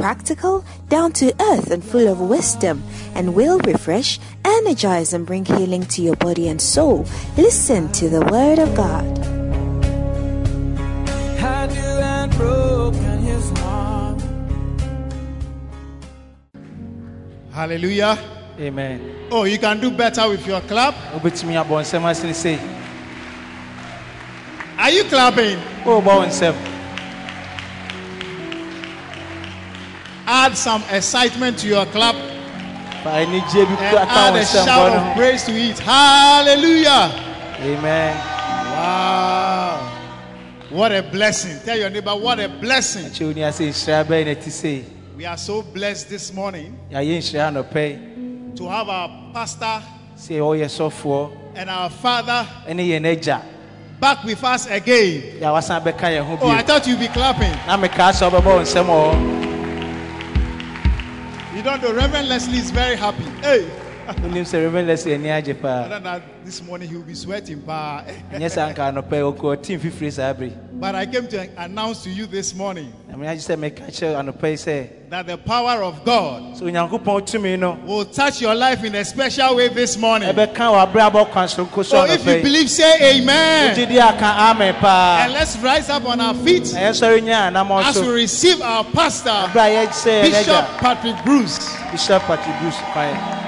practical, down to earth, and full of wisdom, and will refresh, energize, and bring healing to your body and soul. Listen to the Word of God. Had you and broken his heart. Hallelujah. Amen. Oh, you can do better with your clap. wobɛtumi abɔ nsɛm asene sei Are you clapping? Oh, wobɔ wo nsɛm Add some excitement to your clap fa anigye bi and add a shout of praise to it. Hallelujah. amen Wow. What a blessing. Tell your neighbor, what a blessing. kyɛ wo ni ase nhyira bɛyɛ na ti sei We are so blessed this morning yɛayɛ nhyira anɔpɛ yi to have our pastor say sɛ ɔyɛ sɔfoɔ and our father ne yɛn agya back with us again. yɛ a wasan bɛka yɛn ho Oh, I thought you'd be clapping. You don't know, Reverend Leslie is very happy. Hey. Wonim sɛ reverend leslie ani agye paa this morning he will be sweating. pa. ɛnyɛ sɛ anka anɔpɛ ɔkɔ ɔtim fifiri saa bere But I came to announce to you this morning na meagye sɛ meka kyerɛ anɔpɛ yi sɛ that the power of God sɛ onyankopɔn tumi no will touch your life in a special way this morning. ɛbɛka wɔ abrabɔ kwan soronko so So if you believe, say amen. wogyedi aka amen paa And let's rise up on our feet na yɛnsɔre nya anammɔ as we receive our pastor, berɛ a yɛsɛ yɛn Bishop Patrick Bruce. bishop patrick bruce kwan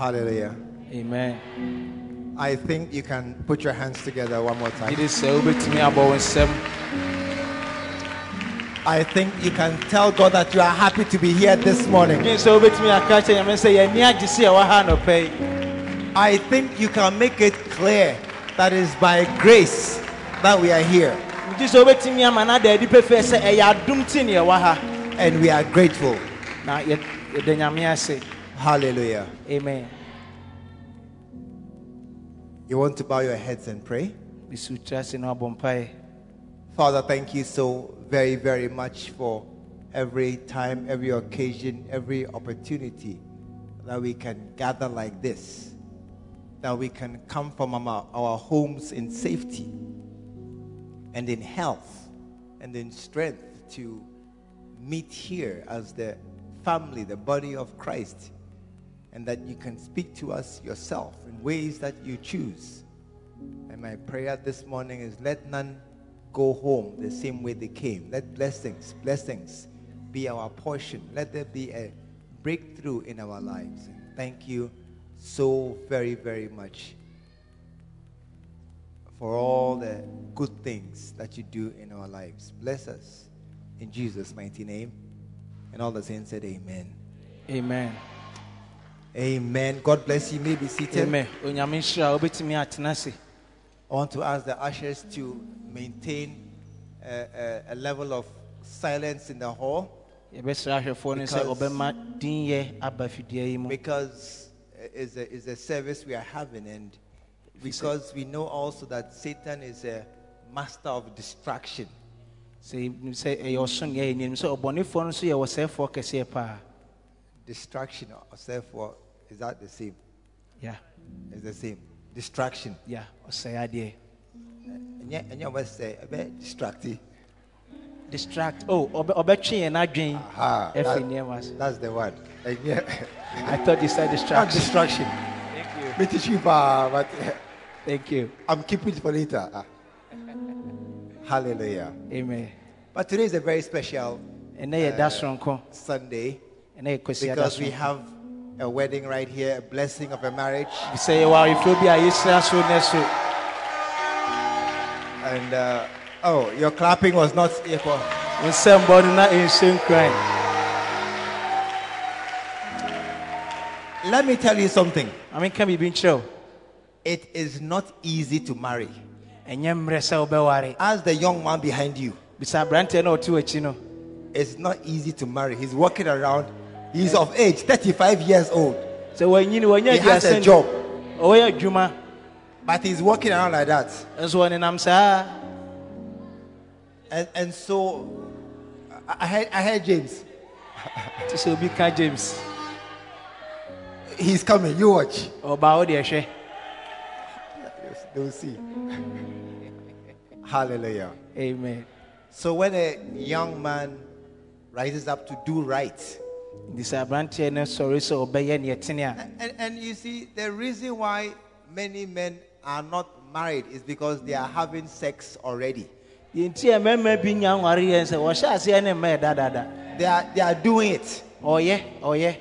Hallelujah. amen I think you can put your hands together one more time. gyede sɛ wobɛtumi abɔ wo nsɛm I think you can tell God that you are happy to be here this morning. gye sɛ wobɛtumi aka kyerɛ nyame sɛ yɛani agye sɛ yɛwɔ ha anɔpɛ yi I think you can make it clear that it's by grace that we are here gye sɛ wobɛtumi ama no ada adi pɛfɛ sɛ ɛyɛ adom ti ne yɛwɔ ha and we are grateful. Na yɛ- yɛda nyame ase Hallelujah. amen You want to bow your heads and pray? bisu tiri ase na wabɔ Father, thank you so very, very much for every time, every occasion, every opportunity that we can gather like this, that we can come from our, our homes in safety and in health and in strength to meet here as the family, the body of Christ, and that you can speak to us yourself in ways that you choose. And my prayer this morning is let none go home the same way they came. Let blessings, blessings be our portion. Let there be a breakthrough in our lives. And thank you so very, very much for all the good things that you do in our lives. Bless us in Jesus' mighty name. And all the saints said, Amen. amen Amen. God bless you. You may be seated. amen onyame nhyira wobɛtumi atena ase I want to ask the ushers to maintain a, a, a level of silence in the hall yɛbɛsrɛ ahwɛfoɔ no sɛ Because- ɔbɛma dinyɛ aba fidua yi mu because uh, it's a, it's a service we are having, and because we know also that Satan is a master of distraction. sɛ ɛyɛ ɔso neɛ sɛ ɔbɔnefoɔ no nso yɛ wɔsɛefoɔ kɛseɛ paa Distraction, or therefore, is that the same? Yeah. It's the same. Distraction. ya ɔsɛe adeɛ And yet, and you always say, a bit distracted. distract oh ɔbɛ- ɔbɛtwe yɛn n'adwen Aha, ɛfiri that- nneɛma that's the word. And yeah, i thought you said not distraction distraction. thank you Me teach you, uh, but thank you I'm keeping it for later. Ah. Hallelujah. amen But today is a very special ɛnɛ yɛ da soronko Sunday ɛnɛ yɛ kwasi ada because we have a wedding right here, a blessing of a marriage. sɛ yɛwɔ ayeforɔ bi a yɛsira so nɛ so And uh, oh, your clapping was not equal. wo nsɛm bɔ no na let me tell you something. ame nka biribi nkyerɛ wo It is not easy to marry. ɛnyɛ mmerɛ sɛ wobɛware Ask the young man behind you. bisa aberanteɛ na ɔte It's not easy to marry. He's walking around. He's of age, 35 years old. sɛ wanyini wanya He has a job, oh, yeah, Juma. but he's walking around like that. nso ɔnenam saa And, and so I, heard, I heard James. obi ka james He's coming. You watch. wo deɛ hwɛ They'll see. Hallelujah. amen So when a young man rises up to do right, nti sɛ aberanteɛ no sɔre sɛ ɔbɛyɛ neɛ tene a and, and you see, the reason why many men are not married is because they are having sex already. yɛnti a mmarima bi nya nware yɛn sɛ wɔhyɛ aseɛ ne mma ɛda dada They are, they are doing it. Oh, yeah, oh, yeah.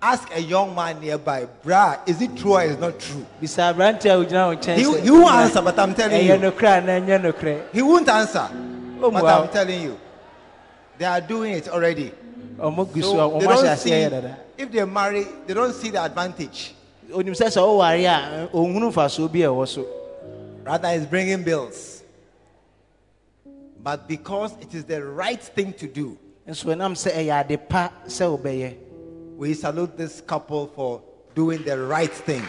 Ask a young man nearby, brah, is it true or is it not true? bisa aberanteɛ a ogyina wo nkyɛn He, he won't answer, but I'm telling you. nokorɛ a na ɛnyɛ nokorɛ He won't answer. Oh, But. I'm telling you. They are doing it already. So they don't see, if they marry, they don't see the advantage. onim sɛ sɛ woware a ɔhunu mfasoɔ bi a ɛwɔ so Rather, it's bringing bills. But because it is the right thing to do, nso ɛnam sɛ ɛyɛ ade pa sɛ wobɛyɛ we salute this couple for doing the right thing.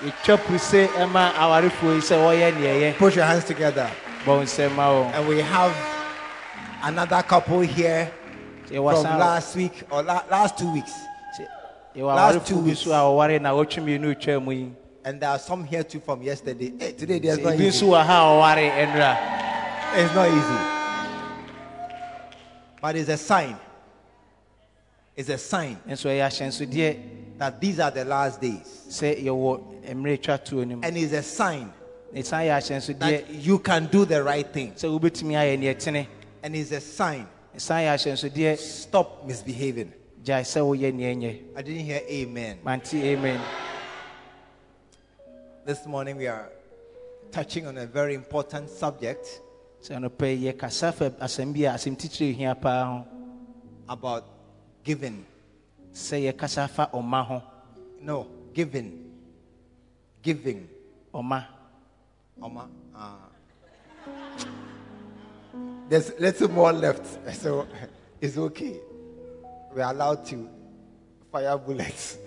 yɛtwa puse ɛma awarefoɔ yi sɛ wɔyɛ neɛ ɛyɛ Put your hands together. bɔ wo nsɛm ma wɔn And we have another couple here from last week or la- last two weeks. last two weeks. so a wɔware na wɔtwe mmienu retwa mu yi And there are some here too from yesterday. Hey, today there's not easy. nso wɔ ha a wɔware ɛnura It's not easy. But it's a sign. It's a sign nso ɛyɛ ahyɛnsodeɛ that these are the last days. sɛ yɛwɔ mmerɛ twa toɔ no mu And it's a sign ɛsan yɛ ahyɛnsodeɛ that you can do the right thing. sɛ wobɛtumi ayɛ neɛ tene And it's a sign. Ɛsan yɛ ahyɛnsodeɛ Stop misbehaving. gyae sɛ woyɛ I didn't hear amen. mante amen This morning we are touching on a very important subject sɛ anɔpɛ yɛkasa fa asɛm bi a asɛm titire hia paa ho about giving. sɛ yɛkasa fa ɔma ho No, giving. Giving. ɔma Oma. Uh, there's little more left, so it's okay. We're allowed to fire bullets.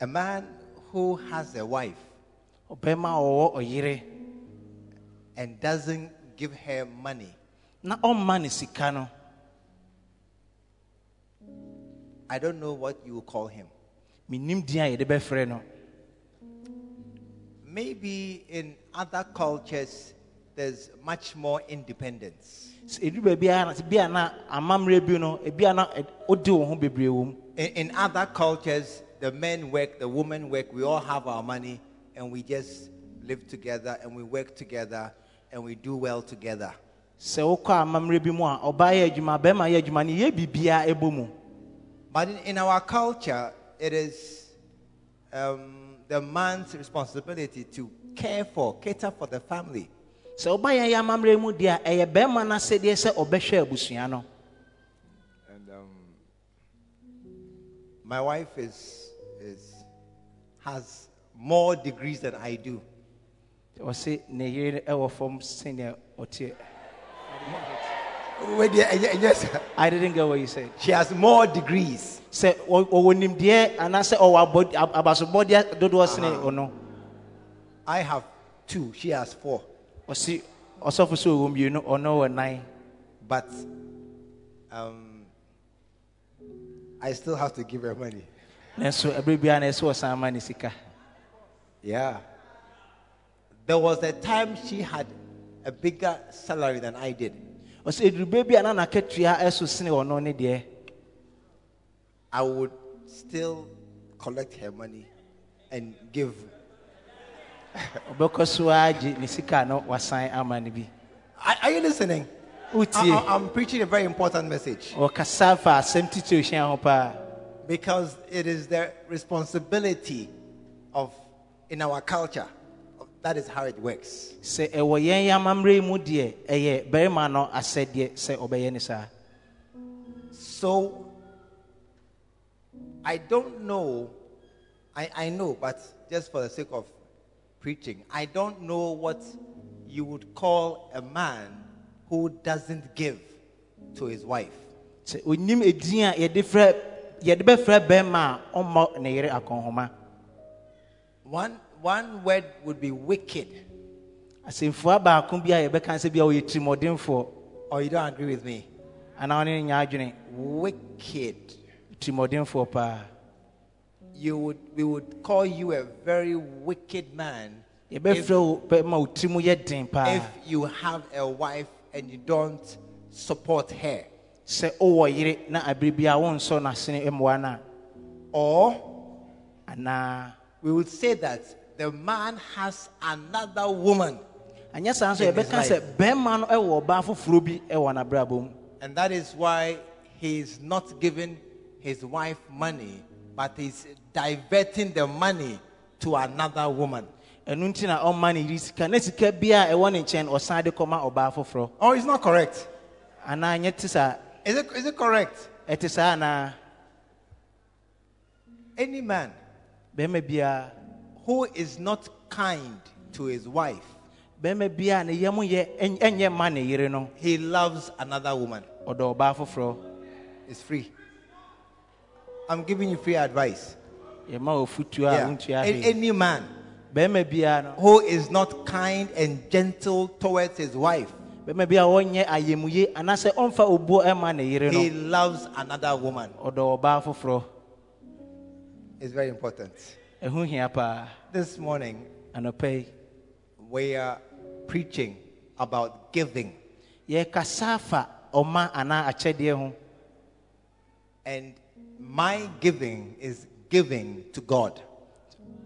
a man who has a wife ɔbɛrima a ɔwɔ ɔyere and doesn't give her money, na ɔmma ne sika no I don't know what you will call him. menim din a yɛde bɛfrɛ no Maybe in other cultures, there's much more independence. Sɛ ɛduru baabi a na- bi a na amammerɛ bi no ebi a na ɛ- wode wo ho bebree wɔ mu In, in other cultures, the men work, the women work, we all have our money, and we just live together and we work together and we do well together. sɛ wokɔ amammerɛ bi mu a ɔbaa yɛ adwuma bɛrima yɛ adwuma no yɛ biribiaa ɛbɔ mu But in, in our culture, it is um, the man's responsibility to care for, cater for the family. sɛ woba yɛn yɛ amammerɛ mu deɛ a ɛyɛ bɛrima no asɛdeɛ sɛ ɔbɛhwɛ abusua no And um, my wife is, is, has more degrees than I do. ɔse ne yere ɛwɔ fam sɛnea ɔteɛ i didn't get what you said she has more degrees. sɛ ɔwɔ nimdeɛ anaasɛ ɔwɔ abasobɔdeɛ dodoɔ sene ɔno I have two, she has four. ɔse ɔsɔfo sɛ ɔwɔ mmienu ɔno wɔ nan But um, I still have to give her money. nanso ɛberɛ biara na ɛsɛ ɔsan ma ne sika Yeah. There was a time she had a bigger salary than I did. Ɔsɛ ɛdurubɛ bi a na nakatua ɛso sene ɔno ne deɛ. I would still collect her money and give. ɔbɛkɔ so ara gye ne sika no wasan ama no bi. Are, you listening? I, am preaching a very important message. Ɔkasa fa asɛm titiri hyia ho paa because it is the responsibility of, in our culture, that is how it works. sɛ ɛwɔ yɛn yɛ amammerɛ mu deɛ ɛyɛ bɛrima no asɛdeɛ sɛ ɔbɛyɛ ne saa So I don't know, I, I know, but just for the sake of preaching, I don't know what you would call a man who doesn't give to his wife. sɛ onim edin a yɛde frɛ yɛde bɛfrɛ bɛrima a ɔmmɔ ne yere akɔnhoma One, one word would be wicked. asɛmfua baako bi a yɛbɛka sɛ bi a ɔyɛ tirimɔdenfoɔ Or oh, you don't agree with me? anaa ɔne ne nya adwene Wicked. tirimɔdenfoɔ paa You would, we would call you a very wicked man yɛbɛfrɛ wo bɛrima wo tirim yɛ den paa if you have a wife and you don't support her. sɛ wowɔ yere na abere bi a wonsɔ n'asene mmoa no a Or anaa we would say that the man has another woman, anyɛ saa nso In his yɛbɛka sɛ bɛrima no wɔ ɔbaa foforɔ bi wɔ n'abrabɔ mu and that is why he's not giving his wife money, but he's diverting the money to another woman. ɛno nti na ɔmma ne yere sika na sika bi a ɛwɔ ne nkyɛn no ɔsan de kɔma ɔbaa foforɔ Oh, it's not correct. anaa nyɛ te saa Is it, is it correct? saa anaa Any man bɛrima biara who is not kind to his wife, bɛrima biara ne yam yɛ ɛny- ɛnyɛ ma ne yere no he loves another woman. ɔdɔ ɔbaa foforɔ It's free. I'm giving you free advice. yɛma ofutuo a Yeah. wontua A- hwee Any man bɛrima biara no who is not kind and gentle towards his wife, bɛrima bi a ɔnyɛ ayɛmuye anaasɛ ɔmfa obuo ɛma ne yere he loves another woman. ɔdɔ ɔbaa foforɔ It's very important. Ɛho hia paa This morning, anɔpa yi we are preaching about giving. yɛkasa afa ɔma anaa akyɛdeɛ ho And my giving is giving to God.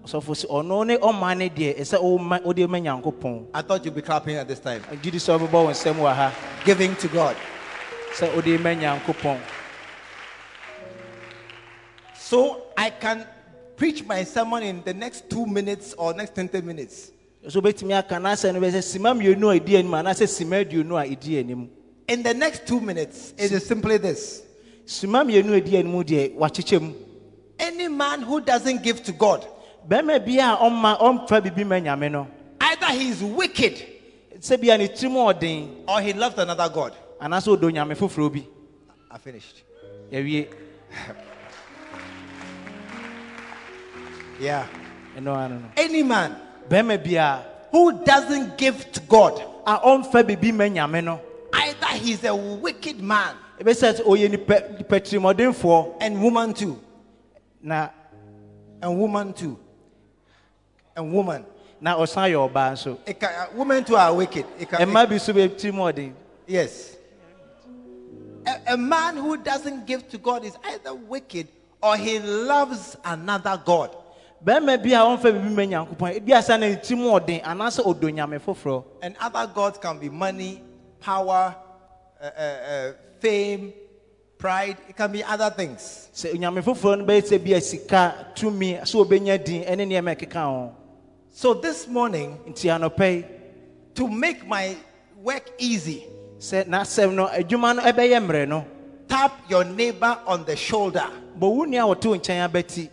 ɔsɔfo sɛ ɔno ne ɔma ne deɛ ɛsɛ woma- wode ma nyankopɔn I thought you'd be clapping at this time. gye di sɛ wobɛbɔ wo nsɛm wɔ ha Giving to God. sɛ wode ma nyankopɔn So I can preach my sermon in the next two minutes or next 10, 10 minutes. so wobɛtumi aka n'asɛm no bɛsɛ sima mmienu a ɛdi anim anaasɛ sima aduonu a ɛdi anim In the next two minutes, it is simply this sima mmienu a ɛdi anim deɛ wakyekyɛ mu Any man who doesn't give to God, bɛrima bi a ɔmma ɔmfa biribi ma nyame no either he is wicked sɛ bia ne tirim ɔden or he loves another God. anaasɛ ɔdɔ nyame foforɔ bi I finished. yɛwie Yeah. ɛno ano no Any man bɛrima bi a who doesn't give to God, a ɔmfa biribi ma nyame no either he's a wicked man ɛbɛsɛ sɛ ɔyɛ nipa nipa tirimɔdenfoɔ and woman too, na and woman too, and woman. Now, ɔsan yɛ ɔbaa nso It can, uh, women too are wicked. It ɛmma bi so yes. A, a man who doesn't give to God is either wicked or he loves another God. Bɛrima bi a ɔmfa biribi ma nyankopɔn ebi asa na ne tirim ɔden anaasɛ ɔdɔ nyame foforɔ And other gods can be money, power, uh, uh, uh, fame, pride. It can be other things. sɛ nyame foforɔ no bɛyɛ sɛ bi a sika tumi sɛ ɔbɛnya din ɛne nneɛma ɛkeka ho So this morning, nti anɔpa yi to make my work easy, sɛ n'asɛm no adwuma no ɛbɛyɛ mmerɛ no tap your neighbor on the shoulder. bɔ nua a wɔte nkyɛn abɛti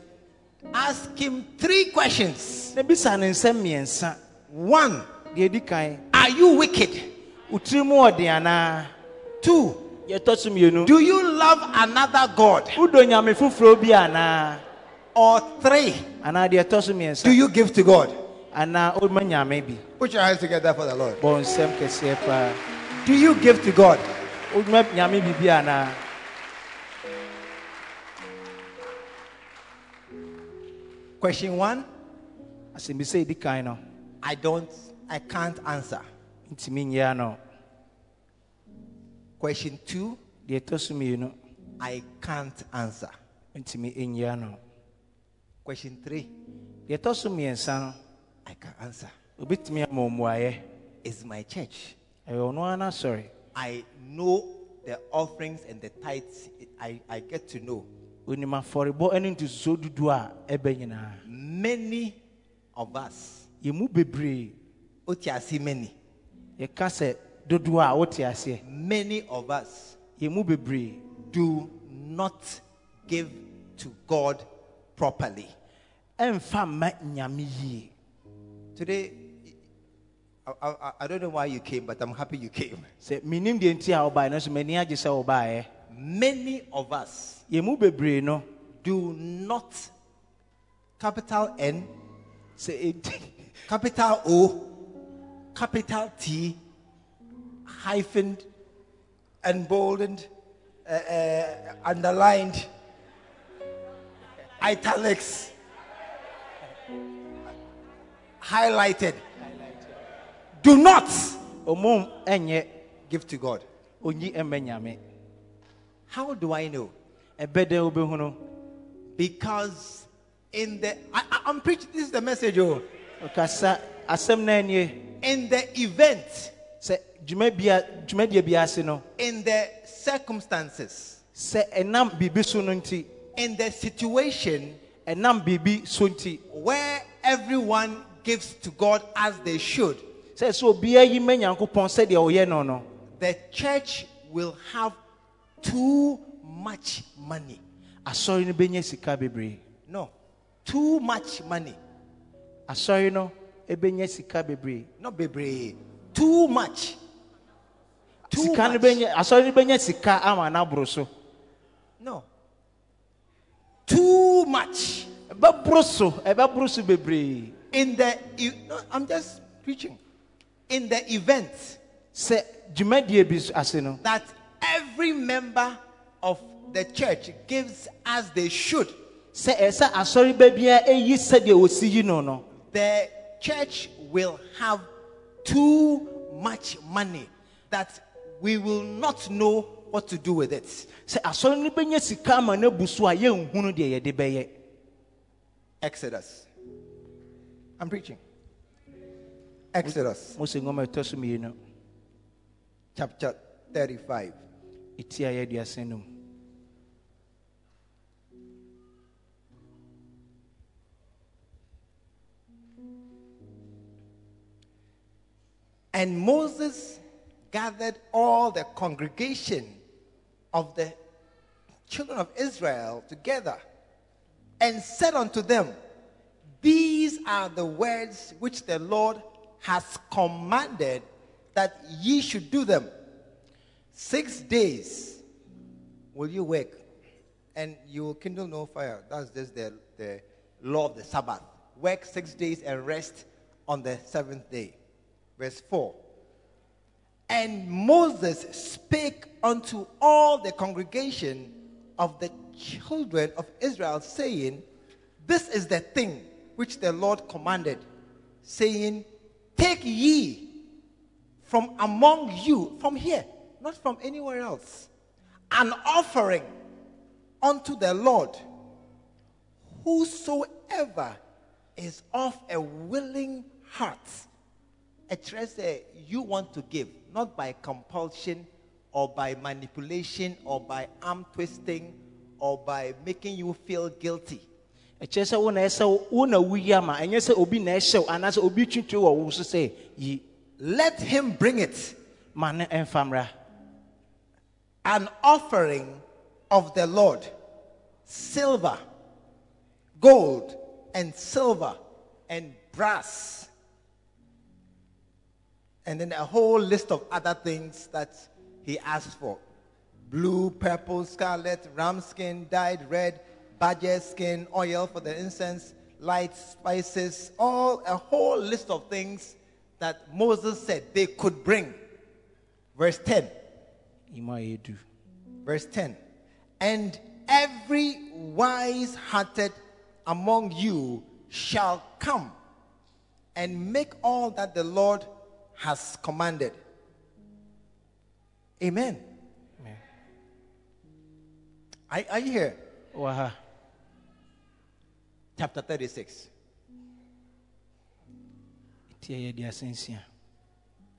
Ask him three questions. na bisa ne nsɛm mmiɛnsa One, deɛ ɛdi kan are you wicked? wo tiri mu ɔden anaa Two, yɛtɔ so mmienu do you love another God? wodɔ nyame foforɔ bi anaa Or three, anaa deɛ ɛtɔ so do you give to God? anaa woma nyame bi Put your hands together for the Lord. bɔ nsɛm kɛseɛ paa Do you give to God? Woma nyame biribi anaa Question one, asɛmbisa ɛdi kan no I don't, I can't answer. ntumi nyia no Question two, deɛ ɛtɔ so mmienu I can't answer. ntumi nyia no Question three, deɛ ɛtɔ so mmiɛnsa no I can answer. obɛtumi ama wo mmuayɛ It's my church. ɛyɛ ɔno ara n'asɔre I know the offerings and the tithes. I, I get to know. Onim afɔrebɔ ne ntosuso dodoɔ a ɛbɛ nyinaa. Many of us, yɛn mu bebree. Otiasi many, yɛka sɛ dodoɔ a wote aseɛ. Many of us yɛn mu bebree. do not give to God properly. ɛmfa mma nyame yie. Today, I, I, I don't know why you came, but I'm happy you came. sɛ menim deɛ nti a wobaeɛ no so m'ani agye sɛ wobaeɛ Many of us do not, capital N, ɛdi capital O, capital T, hyphened, emboldened, uh, uh, underlined, italics, highlighted. Do not give to God. Onyi ɛmmɛ nyame How do I know? Because in the I, I'm preaching. This is the message. Oh, ɔkasa asɛm no nie in the event, sɛ dwumadua dwumadua bi ase no in the circumstances, sɛ ɛnam biribi so in the situation ɛnam biribi so nti where everyone gives to God as they should, sɛ sɛ obiara yi ma nyankopɔn sɛdeɛ ɔyɛ no no the church will have too much money. asɔre no bɛnya sika bebree No, too much money. asɔre no ɛbɛnya sika bebree Not bebre. Too much. Too sika no much. bɛnya asɔre no bɛnya sika ama n'aboro so No. Too much. ɛbɛboro so ɛbɛboro so bebree In the, no, I'm just preaching. In the event sɛ dwumadie bi ase no that every member of the church gives as they should, sɛ ɛsɛ asɔre ba biara ɛyi sɛdeɛ wɔsi yi no no the church will have too much money that we will not know what to do with it. sɛ asɔre no bɛnya sika ama no abu so a yɛnhunu deɛ yɛde bɛyɛ Exodus. I'm preaching. Exodus mose nwoma ɛtɔ so mmienu chapter 35. Ɛti a yɛaduasa no And Moses gathered all the congregation of the children of Israel together and said unto them, These are the words which the Lord has commanded that ye should do them. Six days will you work, and you will kindle no fire. That's just the, the law of the Sabbath. Work six days and rest on the seventh day. Verse 4. And Moses spake unto all the congregation of the children of Israel, saying, This is the thing which the Lord commanded, saying, Take ye from among you, from here, not from anywhere else, an offering unto the Lord. Whosoever is of a willing heart, a treasure you want to give not by compulsion or by manipulation or by arm twisting or by making you feel guilty. Ɛkyerɛ sɛ wo na ɛsɛ wo- wo na woyi ama ɛnyɛ sɛ obi na ɛhyɛ wo anaasɛ obi twitwi wɔ wo so sɛ yi. Let him bring it. Ma ne ɛmfa mmra an offering of the lord silver gold and silver and brass and then a whole list of other things that he asked for blue, purple, scarlet, ram skin, dyed red, badger skin, oil for the incense, light spices, all a whole list of things that Moses said they could bring. Verse 10. yi ma a yɛdu Verse 10. And every wise hearted among you shall come and make all that the Lord has commanded. Amen. Are, are you here? ha Chapter 36. ɛti a yɛaduasa nsia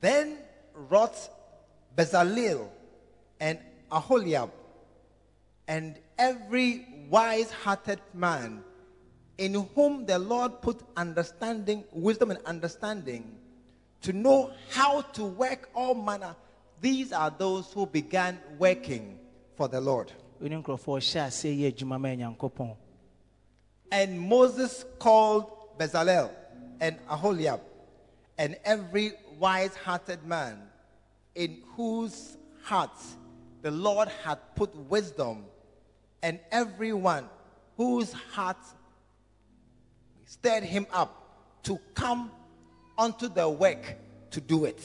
Then wrought Bezalel and Aholiab and every wise hearted man in whom the Lord put understanding, wisdom, and understanding to know how to work all manner. These are those who began working for the Lord. And Moses called Bezalel and Aholiab and every wise hearted man in whose hearts the Lord had put wisdom, and everyone whose heart stirred him up to come unto the work to do it.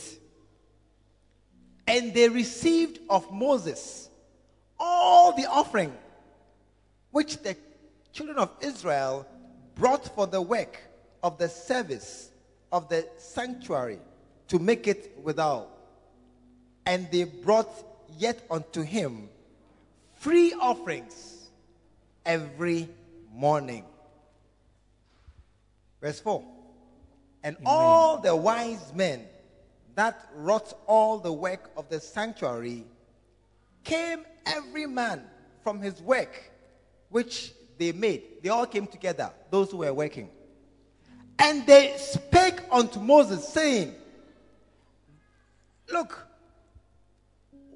And they received of Moses all the offering which the children of Israel brought for the work of the service of the sanctuary to make it withal. And they brought yet unto him free offerings every morning. Verse 4 And all the wise men that wrought all the work of the sanctuary came every man from his work which they made. They all came together, those who were working. And they spake unto Moses, saying, Look,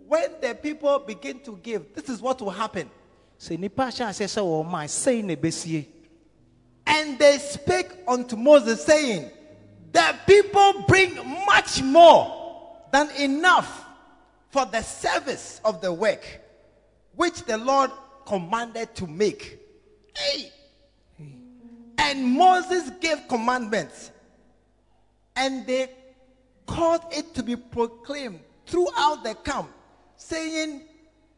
when the people begin to give, this is what will happen. sɛ nnipa ahyɛ aseɛ sɛ wɔma a sei na ɛbɛsie And they spake unto Moses, saying, The people bring much more than enough for the service of the work which the Lord commanded to make. Hey. And Moses gave commandments, and they caused it to be proclaimed throughout the camp, saying,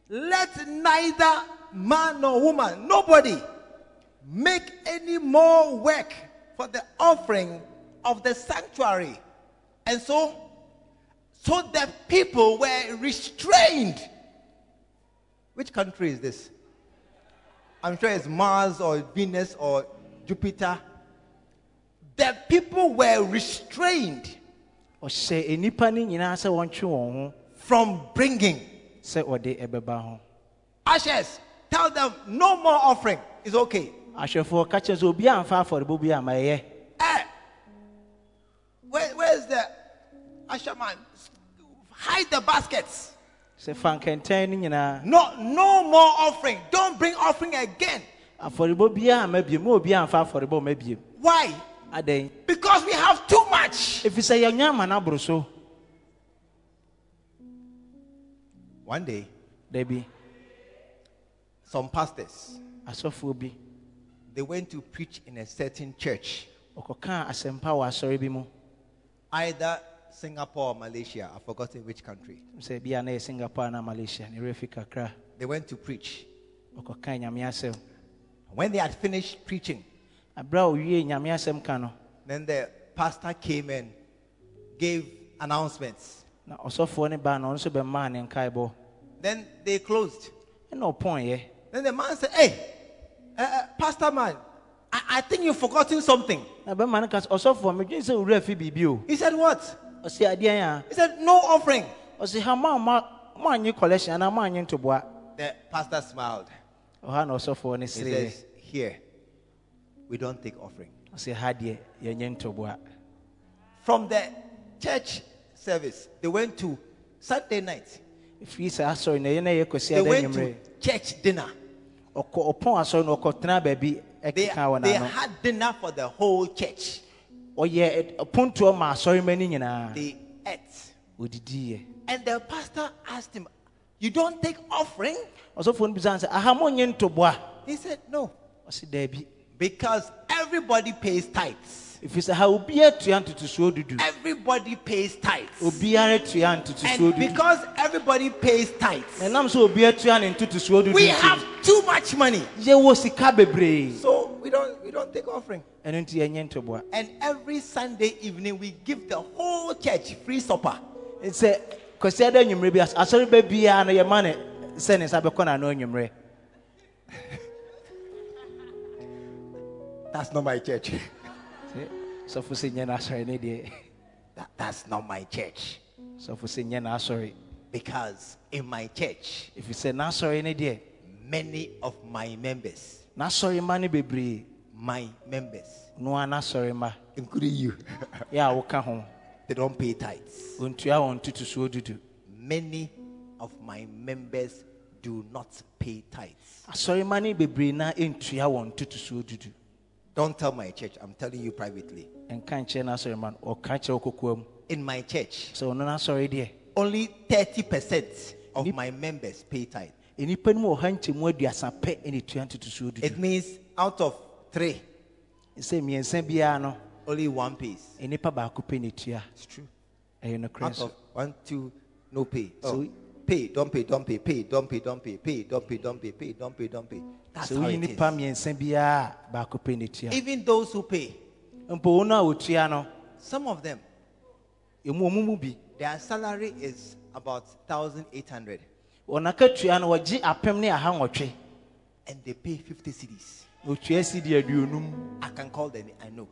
Let neither man nor woman, nobody, make any more work for the offering of the sanctuary. And so, so the people were restrained. Which country is this? I'm sure it's Mars or Venus or Jupiter. The people were restrained ɔhyɛ nnipa no nyinaa sɛ wɔntwe wɔn ho from bringing. Sɛ ɔde ɛbɛba ho Ashes, tell them no more offering. It's okay. ahwɛfoɔ ka kyerɛ sɛ obi amfa afɔrebɔ bi ama ɛyɛ Eh, where, where's the usher man? Hide the baskets. sɛ fa nkɛntɛn no nyinaa No, no more offering. Don't bring offering again. afɔrebɔ biara ma biem ma obi amfa afɔrebɔ ma biem Why? adɛn Because we have too much. ɛfiri sɛ yɛnyɛ ama no aboro so One day, dabi some pastors asɔfoɔ bi they went to preach in a certain church, ɔkɔkaa asɛmpa wɔ asɔre bi either Singapore or Malaysia. I've forgotten which country. sɛ bia na singapore na malaysia ne werɛ fi kakra They went to preach. ɔkɔkaa nyame asɛm When they had finished preaching, aberɛ a owie nyame asɛm ka then the pastor came and gave announcements. Na ɔsɔfoɔ ne baa na ɔno nso bɛmaa ne nkaebɔ Then they closed. ɛna ɔpɔnyɛ Then the man said, Hey, uh, Pastor man, I, I think you've forgotten something. na bɛma no ka sɛ ɔsɔfoɔ medwene sɛ owura fi biribi o He said, What? ɔse adeɛn a He said, No offering. ɔse ha ma ma moanyɛ collection anaa moanyɛ ntoboa The pastor smiled. ɔha na ɔsɔfoɔ no He seree says, Here, we don't take offering. ɔse ha deɛ yɛnyɛ ntoboa From the church service, they went to Saturday night. ɛfiri sɛ asɔre na ɛyɛ na ɛyɛ They went to church dinner. ɔkɔ ɔpɔn asɔre na ɔkɔtena baabi They, ɛkeka they had dinner for the whole church. ɔyɛ pontoɔ ma asɔre ma no nyinaa They ate. And the pastor asked him, You don't take offering? ɔsɔfoɔ no bisa sɛ aha monyɛ ntoboa He said, No. daabi Because everybody pays tithes. Ɛfiri sɛ ha obiara tua ntotosoɔ dudu Everybody pays tithes. obiara tua ntotosoɔ And dudu because everybody pays tithes, na ɛnam sɛ obiara tua ne ntotosoɔ dudu we nti, have too much money. yɛwɔ sika bebree So we don't we don't take offering. ɛno nti yɛnyɛ ntoboa And every Sunday evening we give the whole church free supper. Sɛ kwasi ada anwummerɛ bi as- asɔre ba biara no yɛma ne sɛ ne nsa bɛkɔ n'ano anwummerɛ That's not my church. nyɛ n'asɔre ne deɛ That- that's not my church. sɔfo sɛ nyɛ n'asɔre Because in my church, if you say, ne deɛ many of my members, n'asɔre ma no bebree my members, noa ah, n'asɔre ma including you, yɛ a woka home. they don't pay tithes. ɔntua wɔn ntotosoɔ dudu Many of my members do not pay tithes. Ah, asɔrema ne bebree na ɛntua wɔn totosuo dudu Don't tell my church, I'm telling you privately. ɛnka nkyerɛ no asɔrema no ɔka kyerɛ wo kokoa mu In my church, so no asɔre deɛ only 30% of my members pay tithe. nnipa no mu ɔha nkyɛmu aduasa pɛ ɛne tua ntotosuo It means out of three, sɛ mmiɛnsa biara no only one pays. nnipa baako pɛ ne tua It's true. Out so of one, two, no pay. So Oh, we- pay, don't pay, don't pay, pay, don't pay, don't pay, pay, don't pay, don't pay, pay, don't pay, don't pay. That's sɛ how it is. mmiɛnsa biara baako pɛ ne tua Even those who pay, mpo wɔn a wɔtua no some of them, ɛmu ɔmo mu bi their salary is about 1,800 wɔn akatua no wɔgye apem ne aha nwɔtwe and they pay 50 cedis. na otua si di aduonum I can call them, I know.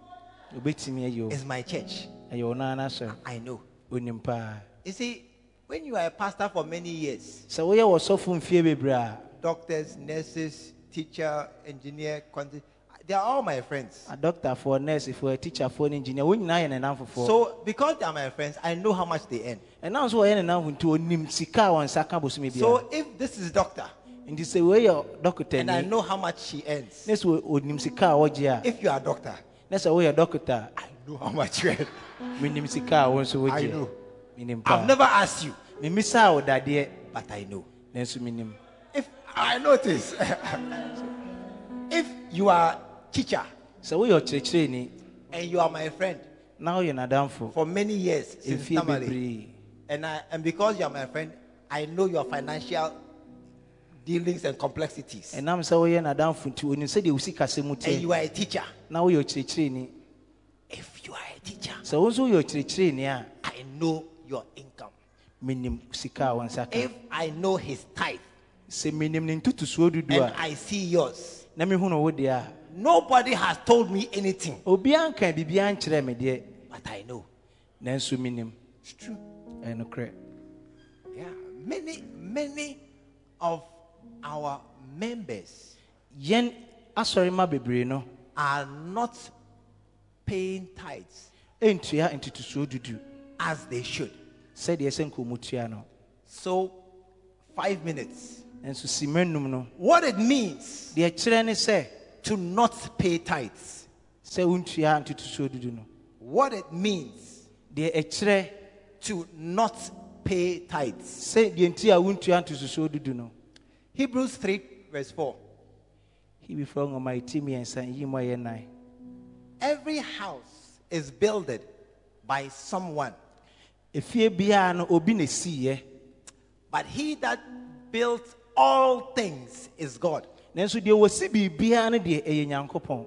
obetumi ayi o It's my church. ɛyɛ wɔn ara n'asɔre I know. You see, when you are a pastor for many years, sɛ woyɛ wɔsɔfo mfie bebree a doctors, nurses, teacher, engineer, they are all my friends. A doctor, for a nurse, for adɔktafoɔ nɛɛsefoɔ atikyafoɔ ne engineer wɔn nyinaa yɛ ne namfofoɔ So, because they are my friends, I know how much they earn. ɛnam so wɔyɛ ne namfo nti onim sika a wɔn nsa ka biara So, if this is doctor nti sɛ wɔyɛ and I dɔkotani know how much she earns, ne sɛ onim sika a wɔgye a if you are a doctor, ne sɛ woyɛ dɔkota I know how much you earn. menim sika a wɔn nso I know. I've never asked you, memisa wo dadeɛ but I know. If I notice, if you are teacher sɛ are ɔkyerɛkyerɛni and you are my friend now you're woyɛ n'adamfo for many years since Tamale, and I, and because you are my friend, I know your financial dealings and complexities. And, ɛnam sɛ woyɛ n'adamfo nti onim sɛdeɛ wo sikasɛm mu te you are a teacher. na woyɛ ɔkyerɛkyerɛni. If you are a teacher, sɛ wo nso woyɛ ɔkyerɛkyerɛni a I know your income. menim sika a wɔn nsa ka. If I know his tithe sɛ menim ne ntotosuo dudu and I see yours, na mehunu wo deɛ a nobody has told me anything, obiara nka biribiara nkyerɛ me deɛ. But I know. It's true. Yeah, many, many of our members yɛn asɔre ma bebree no are not paying tithes. Ɛntua ntotosuo dudu as they should. sɛdeɛ sɛ nka ɔmu tua no So, five minutes. nanso sima num What it means kyerɛ ne to not pay tithes, sɛ wontua ntotosuo dudu no what it means ɛkyerɛ to not pay tithes. sɛ deɛ nti a wontua ntotosuo dudu no Hebrews 3, verse 4. hebifoɔ nwoma ɛti mmiɛnsa yi mu ɛyɛ nan Every house is builded by someone, efie biara no obi na esiiɛ but he that built all things is God. nanso deɛ wɔsi biribiara no deɛ ɛyɛ nyankopɔn